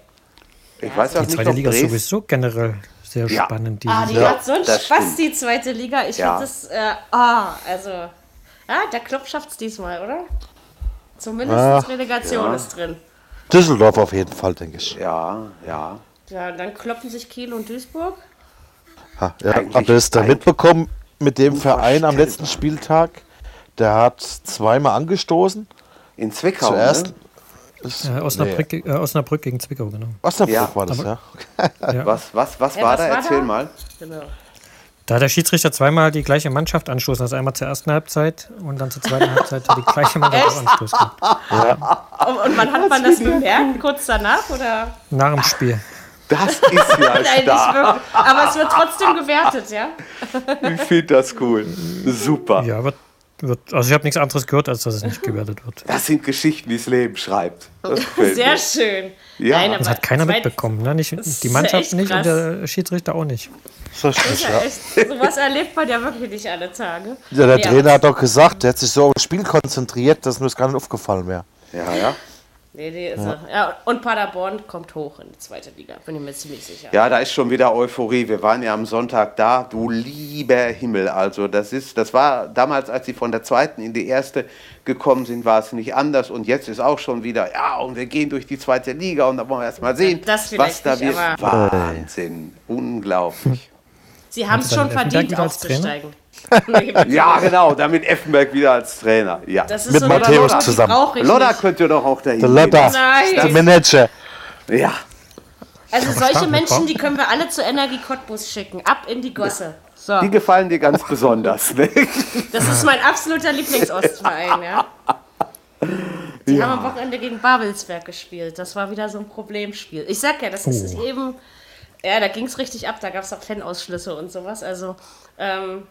Ich weiß auch die nicht, zweite Liga ist sowieso generell sehr Ja. spannend. Ah, die Diese hat so einen das Spaß, stimmt. die zweite Liga. Ich Ja. finde das, äh, ah, also, ja, der Club schafft es diesmal, oder? Zumindest Ah, Relegation ja. ist drin. Düsseldorf auf jeden Fall, denke ich. Ja, ja. Ja, dann kloppen sich Kiel und Duisburg. Ha, ja, habt ihr es da mitbekommen mit dem Verein am letzten Spieltag? Der hat zweimal angestoßen. In Zwickau, Zuerst. ne? Ist, äh, Osnabrück, äh, Osnabrück gegen Zwickau, genau. Osnabrück Ja, war das, aber- ja. Ja. Was, was, was Ja, war was da? war Erzähl da? mal. Genau. Da hat der Schiedsrichter zweimal die gleiche Mannschaft anstoßen. Also einmal zur ersten Halbzeit und dann zur zweiten Halbzeit hat die gleiche Mannschaft auch anstoßen. Und, und wann hat man das bemerkt? Kurz danach oder? Nach dem Spiel. Das ist ja Nein, nicht stark. wirklich. Aber es wird trotzdem gewertet, ja? Ich finde das cool. Super. Ja, wird, wird, also ich habe nichts anderes gehört, als dass es nicht gewertet wird. Das sind Geschichten, die das Leben schreibt. Sehr schön. Ja. Nein, Das hat keiner mitbekommen. Ne? Nicht, die ja Mannschaft nicht und krass. der Schiedsrichter auch nicht. So ist Das das, ist ja ja. echt, sowas erlebt man ja wirklich nicht alle Tage. ja, der Nee, Trainer hat doch gesagt, der hat sich so aufs Spiel konzentriert, dass mir das gar nicht aufgefallen wäre. Ja, ja. Nee, nee, ist er. Ja, und Paderborn kommt hoch in die zweite Liga, bin ich mir ziemlich sicher. Ja, da ist schon wieder Euphorie. Wir waren ja am Sonntag da. Du lieber Himmel. Also, das ist, das war damals, als sie von der zweiten in die erste gekommen sind, war es nicht anders. Und jetzt ist auch schon wieder, ja, und wir gehen durch die zweite Liga und da wollen wir erst mal sehen, Das was da wird. Wahnsinn. Unglaublich. Sie haben es schon verdient, aufzusteigen. Nee, Ja, genau. Damit Effenberg wieder als Trainer. Ja. Das ist Mit so Matthäus Lodder, zusammen. Lodder nicht. könnte doch auch dahin Der Nein. der Manager. Ja. Also solche Menschen, die können wir alle zur Energie Cottbus schicken. Ab in die Gosse. So, Die gefallen dir ganz besonders. Ne? das ist mein absoluter Lieblingsostverein, ja. Die haben am Wochenende gegen Babelsberg gespielt. Das war wieder so ein Problemspiel. Ich sag ja, das ist Oh. eben. Ja, da ging es richtig ab. Da gab es auch Fanausschlüsse und sowas. Also, ähm,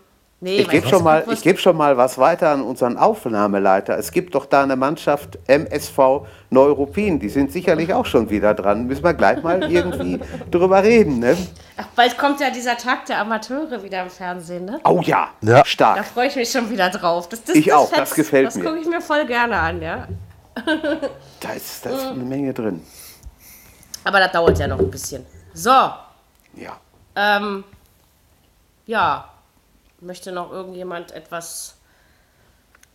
nee, Ich gebe schon, mal- ich geb schon mal was weiter an unseren Aufnahmeleiter. Es gibt doch da eine Mannschaft MSV Neuruppin. Die sind sicherlich auch schon wieder dran. Müssen wir gleich mal irgendwie drüber reden. Ne? Ach, bald kommt ja dieser Tag der Amateure wieder im Fernsehen, ne? Oh ja, Ja. Da stark. freue ich mich schon wieder drauf. Das, das, Ich das auch, das fetzt. gefällt das mir. gucke ich mir voll gerne an, ja. Da ist, da ist eine Menge drin. Aber das dauert ja noch ein bisschen. So, Ja. ähm, ja. Möchte noch irgendjemand etwas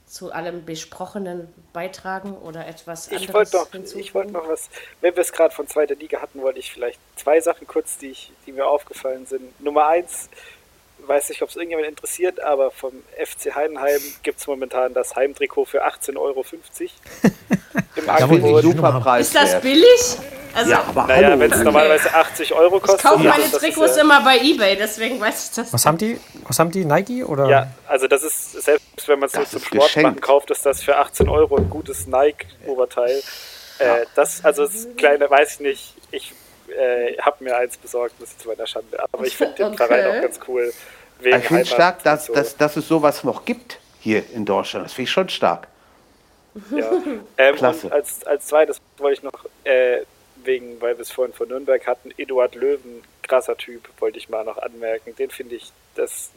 zu allem Besprochenen beitragen oder etwas Ich anderes wollte noch, hinzufügen? ich wollte noch was, wenn wir es gerade von zweiter Liga hatten, wollte ich vielleicht zwei Sachen kurz, die, ich, die mir aufgefallen sind. Nummer eins, weiß nicht, ob es irgendjemand interessiert, aber vom FC Heidenheim gibt es momentan das Heimtrikot für 18,50 Euro im Angebot. die super Preis Ist das billig? Also, Ja, aber Naja, wenn es normalerweise 80 Euro ich kostet. kaufe ja, meine ist Trikots ja, immer bei Ebay, deswegen weiß ich das. Was haben die? Was haben die? Nike oder? Ja, also das ist, selbst wenn man es nur zum Sport geschenkt. machen kauft, ist das für 18 Euro ein gutes Nike-Oberteil. Äh, das, also das kleine, weiß ich nicht, ich äh, habe mir eins besorgt, das ist zu meiner Schande. Aber ich finde den Okay. Verein auch ganz cool. Wegen Ich finde stark, dass, so. dass, dass es sowas noch gibt hier in Deutschland. Das finde ich schon stark. Ja. Ähm, Klasse. Und als, als zweites wollte ich noch, äh, wegen, weil wir es vorhin von Nürnberg hatten, Eduard Löwen, krasser Typ, wollte ich mal noch anmerken. Den finde ich, das,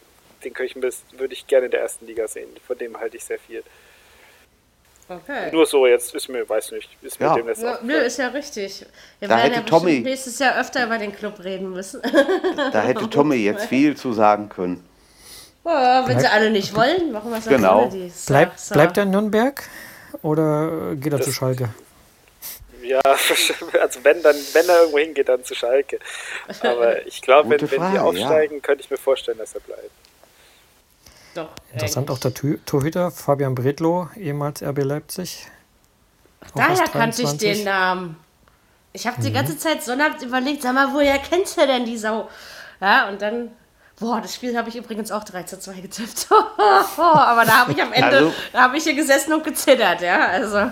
den könnte ich, ein bisschen- würde ich gerne in der ersten Liga sehen. Von dem halte ich sehr viel. Okay. Nur so, jetzt ist mir, weiß nicht, ist mir Ja. dem jetzt Ja, auch. nö, ist ja richtig. Wir Da werden hätte ja Tommy- nächstes Jahr öfter über den Club reden müssen. Da hätte Tommy jetzt viel zu sagen können. Ja, wenn sie alle nicht wollen, machen wir es Genau. die. So, Bleibt, so. bleibt er in Nürnberg? Oder geht er zu Schalke? Ja, also wenn dann, wenn er irgendwo hingeht, dann zu Schalke. Aber ich glaube, wenn, Gute wenn Frage, die ja. aufsteigen, könnte ich mir vorstellen, dass er bleibt. Doch, Interessant auch der Torhüter Fabian Bredlow, ehemals RB Leipzig. Auch Daher kannte ich 23. den Namen. Ich habe Mhm. die ganze Zeit so nachts überlegt, sag mal, woher kennst du denn die Sau? Ja, und dann, boah, das Spiel habe ich übrigens auch 3 zu 2 getippt. Aber da habe ich am Ende, Also- da habe ich hier gesessen und gezittert, ja, also.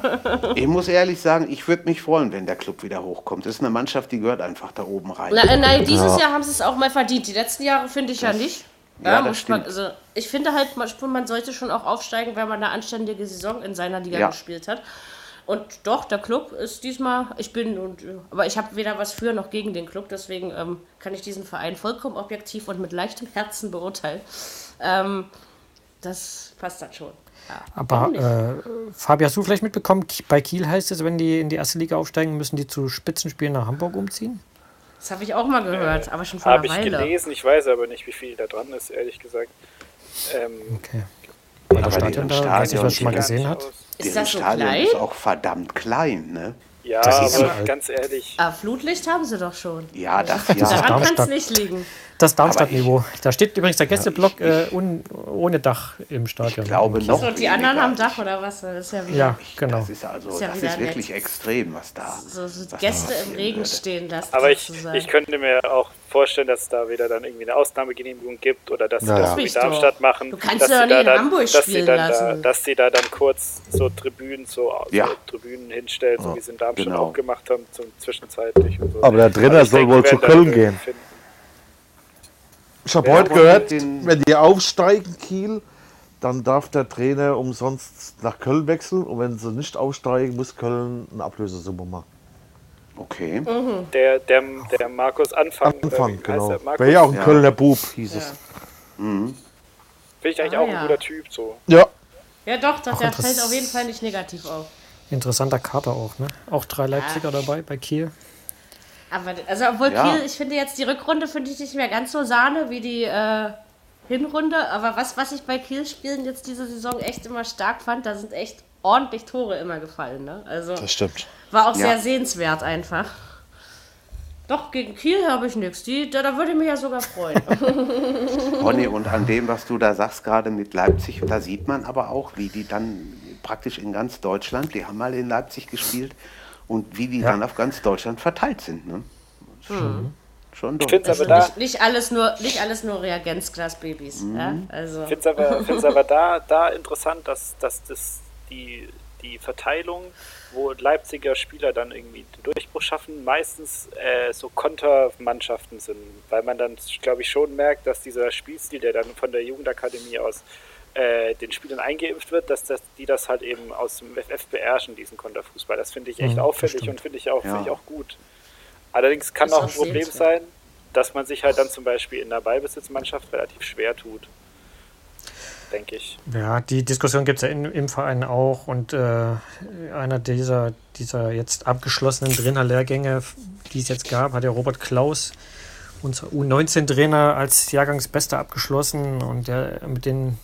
Ich muss ehrlich sagen, ich würde mich freuen, wenn der Club wieder hochkommt. Das ist eine Mannschaft, die gehört einfach da oben rein. Na, äh, nein, dieses Jahr haben sie es auch mal verdient. Die letzten Jahre finde ich ja nicht. ja, das muss man, stimmt. also ich finde halt, man man sollte schon auch aufsteigen, wenn man eine anständige Saison in seiner Liga Ja. gespielt hat. Und doch, der Club ist diesmal, ich bin und äh, aber ich habe weder was für noch gegen den Club, deswegen ähm, kann ich diesen Verein vollkommen objektiv und mit leichtem Herzen beurteilen. Ähm, das passt dann schon. Ja, Aber äh, Fabi, hast du vielleicht mitbekommen, bei Kiel heißt es, wenn die in die erste Liga aufsteigen, müssen die zu Spitzenspielen nach Hamburg umziehen? das habe ich auch mal gehört, aber schon vor Habe einer ich Weile. gelesen, ich weiß aber nicht, wie viel da dran ist, ehrlich gesagt. Ähm, Okay. Aber das Stadion da, weiß nicht, wer es schon mal gesehen hat. aus. Ist das so Stadion klein? ist auch verdammt klein, ne? Ja, Das ist aber ganz ehrlich, Ah, Flutlicht haben sie doch schon. Ja, das ja. Daran kann es nicht liegen. Das Darmstadt-Niveau. Da steht übrigens der Gästeblock äh, un, ohne Dach im Stadion. Ich glaube noch. So, die anderen haben Dach oder was? Das ist ja wieder Ja, genau. Das ist also, Ist ja das ist wirklich nett. extrem, was da. so, so was Gäste da im Regen würde. stehen lassen. aber ich, ich könnte mir auch vorstellen, dass es da wieder dann irgendwie eine Ausnahmegenehmigung gibt oder dass sie Ja, das wie Sprich doch. Darmstadt machen. Du kannst dass doch sie nicht da in dann, Hamburg dass sie spielen dann da, lassen. dass sie da dann kurz so Tribünen, so, Ja. so Tribünen hinstellen, so wie sie in Darmstadt genau. auch gemacht haben, zum zwischenzeitlich und so. Aber der Trainer ich soll wohl zu da Köln gehen. Finden. Ich habe heute gehört, wenn die aufsteigen, Kiel, dann darf der Trainer umsonst nach Köln wechseln und wenn sie nicht aufsteigen, muss Köln eine Ablösesumme machen. Okay. Der, der, der Markus Anfang, oder Anfang, genau. Wäre ja auch ein Ja. Kölner Bub, hieß es. Finde ich eigentlich Ah, auch ja. ein guter Typ, so. Ja, ja, doch, interess- fällt auf jeden Fall nicht negativ auf. Interessanter Kader auch, ne? Auch drei Leipziger dabei bei Kiel. Aber, also, obwohl Ja. Kiel, ich finde jetzt die Rückrunde finde ich nicht mehr ganz so Sahne wie die äh, Hinrunde. Aber was, was ich bei Kiel spielen jetzt diese Saison echt immer stark fand, da sind echt ordentlich Tore immer gefallen. Ne? Also das stimmt. war auch Ja. sehr sehenswert einfach. Doch, gegen Kiel habe ich nichts. Da, da würde ich mich ja sogar freuen. Ronny, und an dem, was du da sagst, gerade mit Leipzig, da sieht man aber auch, wie die dann praktisch in ganz Deutschland, die haben mal in Leipzig gespielt, und wie die dann auf ganz Deutschland verteilt sind. Ne? Schon, schon Ich finde es also aber da, nicht, nicht alles nur, nicht alles nur Reagenzglas-Babys. Ja? Also, find's aber, find's aber da, da interessant, dass, dass das die, die Verteilung, wo Leipziger Spieler dann irgendwie den Durchbruch schaffen, meistens äh, so Kontermannschaften sind, weil man dann, glaube ich, schon merkt, dass dieser Spielstil, der dann von der Jugendakademie aus äh, den Spielern eingeimpft wird, dass das, die das halt eben aus dem FF beherrschen, diesen Konterfußball. Das finde ich echt Mhm, auffällig und finde ich, auch Ja. finde ich auch gut. Allerdings kann auch ein Problem sehenswert. sein, dass man sich halt dann zum Beispiel in der Ballbesitzmannschaft relativ schwer tut. Denke ich. Ja, die Diskussion gibt es ja in, im Verein auch und äh, einer dieser, dieser jetzt abgeschlossenen Trainerlehrgänge, die es jetzt gab, hat ja Robert Klaus, unser U19-Trainer, als Jahrgangsbester abgeschlossen und der, mit den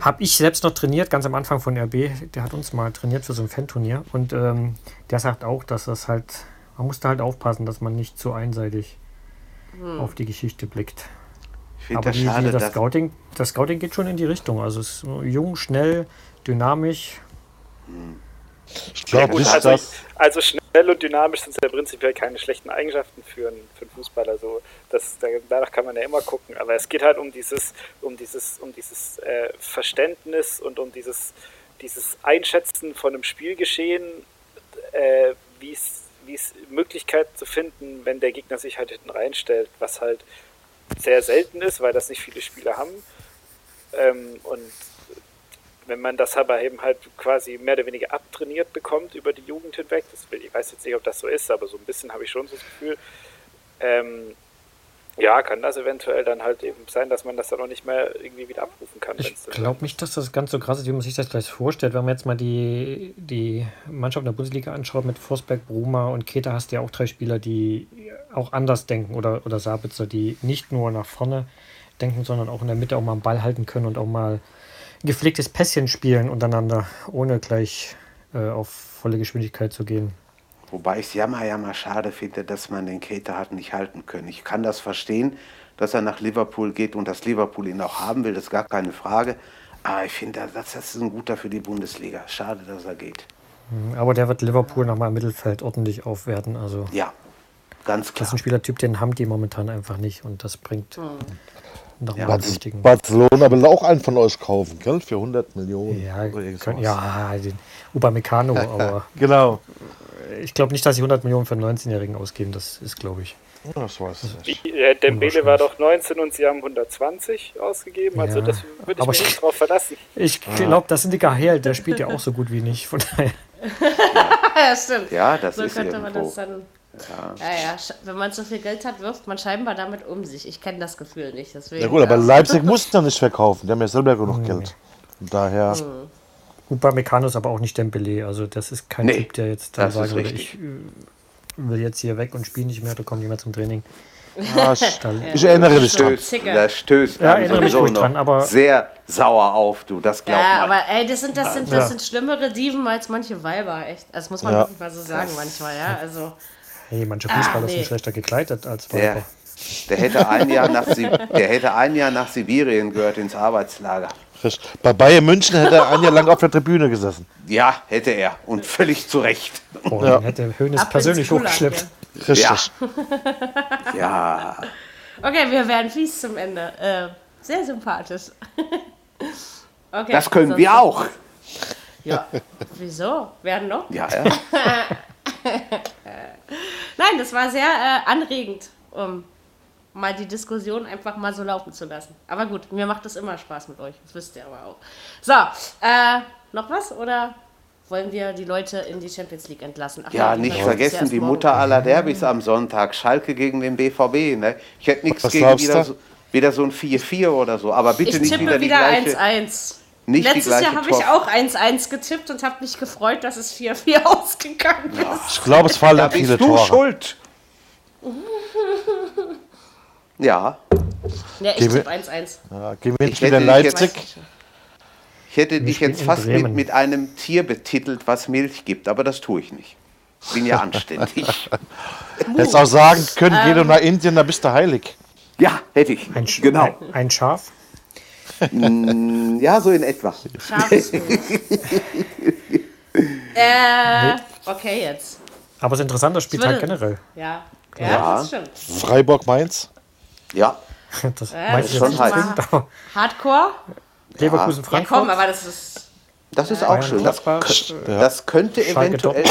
habe ich selbst noch trainiert, ganz am Anfang von RB. Der hat uns mal trainiert für so ein Fan-Turnier und ähm, der sagt auch, dass das halt, man musste halt aufpassen, dass man nicht zu einseitig auf die Geschichte blickt. Ich finde Aber das schade, das, dass Scouting, das Scouting geht schon in die Richtung. Also es ist jung, schnell, dynamisch. Ich glaube nicht, also, dass. also schnell und dynamisch sind ja prinzipiell keine schlechten Eigenschaften für einen, für einen Fußballer. So, das, da- danach kann man ja immer gucken. Aber es geht halt um dieses, um dieses, um dieses äh, Verständnis und um dieses, dieses Einschätzen von einem Spielgeschehen, äh, wie es wie es Möglichkeiten zu finden, wenn der Gegner sich halt hinten reinstellt, was halt sehr selten ist, weil das nicht viele Spieler haben. Ähm, und wenn man das aber eben halt quasi mehr oder weniger abtrainiert bekommt über die Jugend hinweg, das, ich weiß jetzt nicht, ob das so ist, aber so ein bisschen habe ich schon so das Gefühl, ähm, ja, kann das eventuell dann halt eben sein, dass man das dann auch nicht mehr irgendwie wieder abrufen kann. Ich glaube nicht, dass das ganz so krass ist, wie man sich das gleich vorstellt. Wenn man jetzt mal die, die Mannschaft in der Bundesliga anschaut mit Forsberg, Bruma und Keter, hast du ja auch drei Spieler, die auch anders denken oder, oder Sabitzer, die nicht nur nach vorne denken, sondern auch in der Mitte auch mal einen Ball halten können und auch mal gepflegtes Pässchen spielen untereinander, ohne gleich äh, auf volle Geschwindigkeit zu gehen. Wobei ich es jammer, jammer schade finde, dass man den Keter hat nicht halten können. Ich kann das verstehen, dass er nach Liverpool geht und dass Liverpool ihn auch haben will, das ist gar keine Frage. Aber ich finde, das, das ist ein guter für die Bundesliga. Schade, dass er geht. Aber der wird Liverpool nochmal im Mittelfeld ordentlich aufwerten. Also Ja, ganz das klar. ist ein Spielertyp, den haben die momentan einfach nicht und das bringt noch Ja, wichtigen. Barcelona will auch einen von euch kaufen, gell? Für 100 Millionen. Ja, können, ja, den Upamecano, aber Genau. ich glaube nicht, dass sie 100 Millionen für einen 19-Jährigen ausgeben. Das ist, glaube ich. Das weiß ich nicht. Äh, Dembele war doch 19 und sie haben 120 ausgegeben, also Ja, das würde ich aber mich ich- nicht drauf verlassen. Ich glaube, das sind die Gahel, der spielt ja auch so gut wie nicht. Von daher. ja, stimmt. Ja, das so ist könnte man irgendwo. das dann. Ja, ja, sch- wenn man so viel Geld hat, wirft man scheinbar damit um sich. Ich kenne das Gefühl nicht. Deswegen, Ja gut, aber ja. Leipzig mussten ja nicht verkaufen. Die haben ja selber genug Geld. Von daher, Upamecano ist aber auch nicht Dembele. Also das ist kein Nee, Typ, der jetzt dann sagen würde, ich äh, will jetzt hier weg und spiele nicht mehr, da kommt jemand zum Training. ah, ich, ich erinnere dich dran. Das stößt Ja, erinnere mich noch dran, aber- sehr sauer auf, du, das glaub Ja, mal. aber ey, das sind, das sind, das Ja. sind schlimmere Dieven als manche Weiber, echt. Das muss man Ja. wirklich mal so sagen manchmal, ja. Also, Hey, manche Fußballer Ah, nee. sind schlechter gekleidet als der, Weiber. der, hätte ein Jahr nach, der hätte ein Jahr nach Sibirien gehört, ins Arbeitslager. Bei Bayern München hätte er ein Jahr lang auf der Tribüne gesessen. Ja, hätte er. Und völlig zu Recht. Oh, Ja. hätte Hönes persönlich hochgeschleppt. Richtig. Ja, ja. Okay, wir werden fies zum Ende. Äh, sehr sympathisch. okay, das können sonst- wir auch. Ja. Wieso? Werden noch? Ja, ja. Nein, das war sehr äh, anregend, um mal die Diskussion einfach mal so laufen zu lassen. Aber gut, mir macht es immer Spaß mit euch. Das wisst ihr aber auch. So, äh, noch was? Oder wollen wir die Leute in die Champions League entlassen? Ach Ja, nicht vergessen, die. Mutter aller Derbys am Sonntag. Schalke gegen den BVB. Ne? Ich hätte nichts gegen wieder so, wieder so ein 4-4 oder so. Aber bitte Ich nicht tippe wieder wieder, die gleiche. 1-1. Nicht die Letztes gleiche Jahr habe ich auch 1-1 getippt und habe mich gefreut, dass es 4-4 ausgegangen ist. Ich glaube, es fallen Da viele bist du Tore. schuld. Ja, Ja, ich tippe 1-1. Ja, gewinnt wieder hätte dich Leipzig. ich hätte dich jetzt fast mit, mit einem Tier betitelt, was Milch gibt, aber das tue ich nicht. Bin ja anständig. Hättest auch sagen können, geh Ähm. doch nach Indien, da bist du heilig. Ja, hätte ich. Ein, Sch- genau. ein, ein Schaf. Ja, so in etwa. Scharfes Bild. äh, okay, jetzt. Aber es ist interessant, das Spiel halt würde- generell. Ja, ja, Ja. das stimmt. Freiburg, Mainz. Ja, Das Ja, meint schon nicht heiß. Hardcore? Leverkusen, Ja, Frankfurt. komm, aber das ist. das ist auch Bayern, schön. Das, äh, das könnte Schalke eventuell,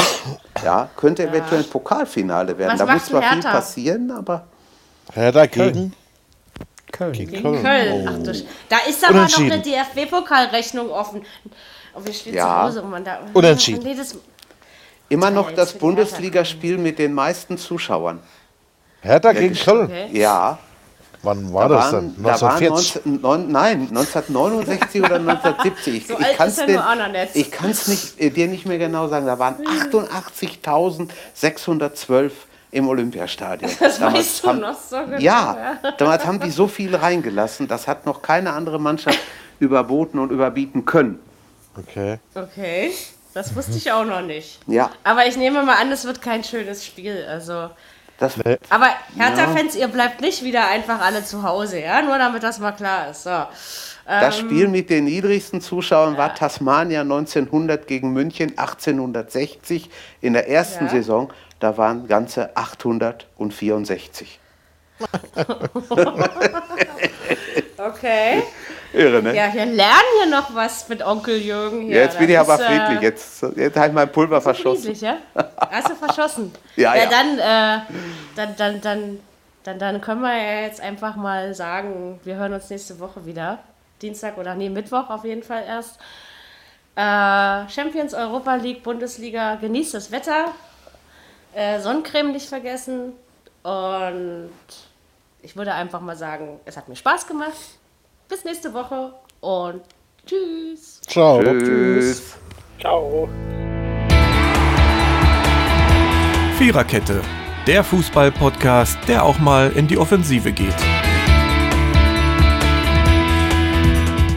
ja, könnte eventuell ein Pokalfinale werden. Was da muss zwar denn viel Hertha? passieren, aber Hertha gegen Köln. Gegen Köln. Köln. Oh. Ach, du da ist aber noch eine DFB-Pokalrechnung offen. Und wir spielen Ja. zu Hause und man da. Unentschieden. Nee, das, immer noch das Bundesligaspiel mit den meisten Zuschauern. Hertha gegen Köln. okay. Ja, Wann war da das waren, denn? da waren 1940. 19, neun, nein, 1969 oder 1970. Ich, So ich kann es nicht, äh, dir nicht mehr genau sagen. Da waren 88.612 im Olympiastadion. Das weißt du haben, noch so genau. Ja, damals haben die so viel reingelassen. Das hat noch keine andere Mannschaft überboten und überbieten können. Okay. Okay, das wusste ich auch noch nicht. Ja, Aber ich nehme mal an, es wird kein schönes Spiel. Also. das Nee. Aber Hertha-Fans, ihr bleibt nicht wieder einfach alle zu Hause, ja? Nur damit das mal klar ist. So. Das Spiel mit den niedrigsten Zuschauern war Tasmania 1900 gegen München 1860 in der ersten Ja. Saison. Da waren ganze 864. Okay. Irre, ne? Ja, wir lernen hier noch was mit Onkel Jürgen hier. jetzt bin ich Das aber ist, äh, friedlich. Jetzt, jetzt habe ich mein Pulver verschossen. Friedlich, ja? Hast du verschossen? Ja, ja. Dann, äh, dann, dann, dann, dann, dann können wir ja jetzt einfach mal sagen, wir hören uns nächste Woche wieder. Dienstag oder nee, Mittwoch auf jeden Fall erst. Äh, Champions Europa League, Bundesliga, genießt das Wetter. Äh, Sonnencreme nicht vergessen. Und ich würde einfach mal sagen, es hat mir Spaß gemacht. Bis nächste Woche und tschüss. Ciao. Tschüss. Ciao. Viererkette, der Fußball-Podcast, der auch mal in die Offensive geht.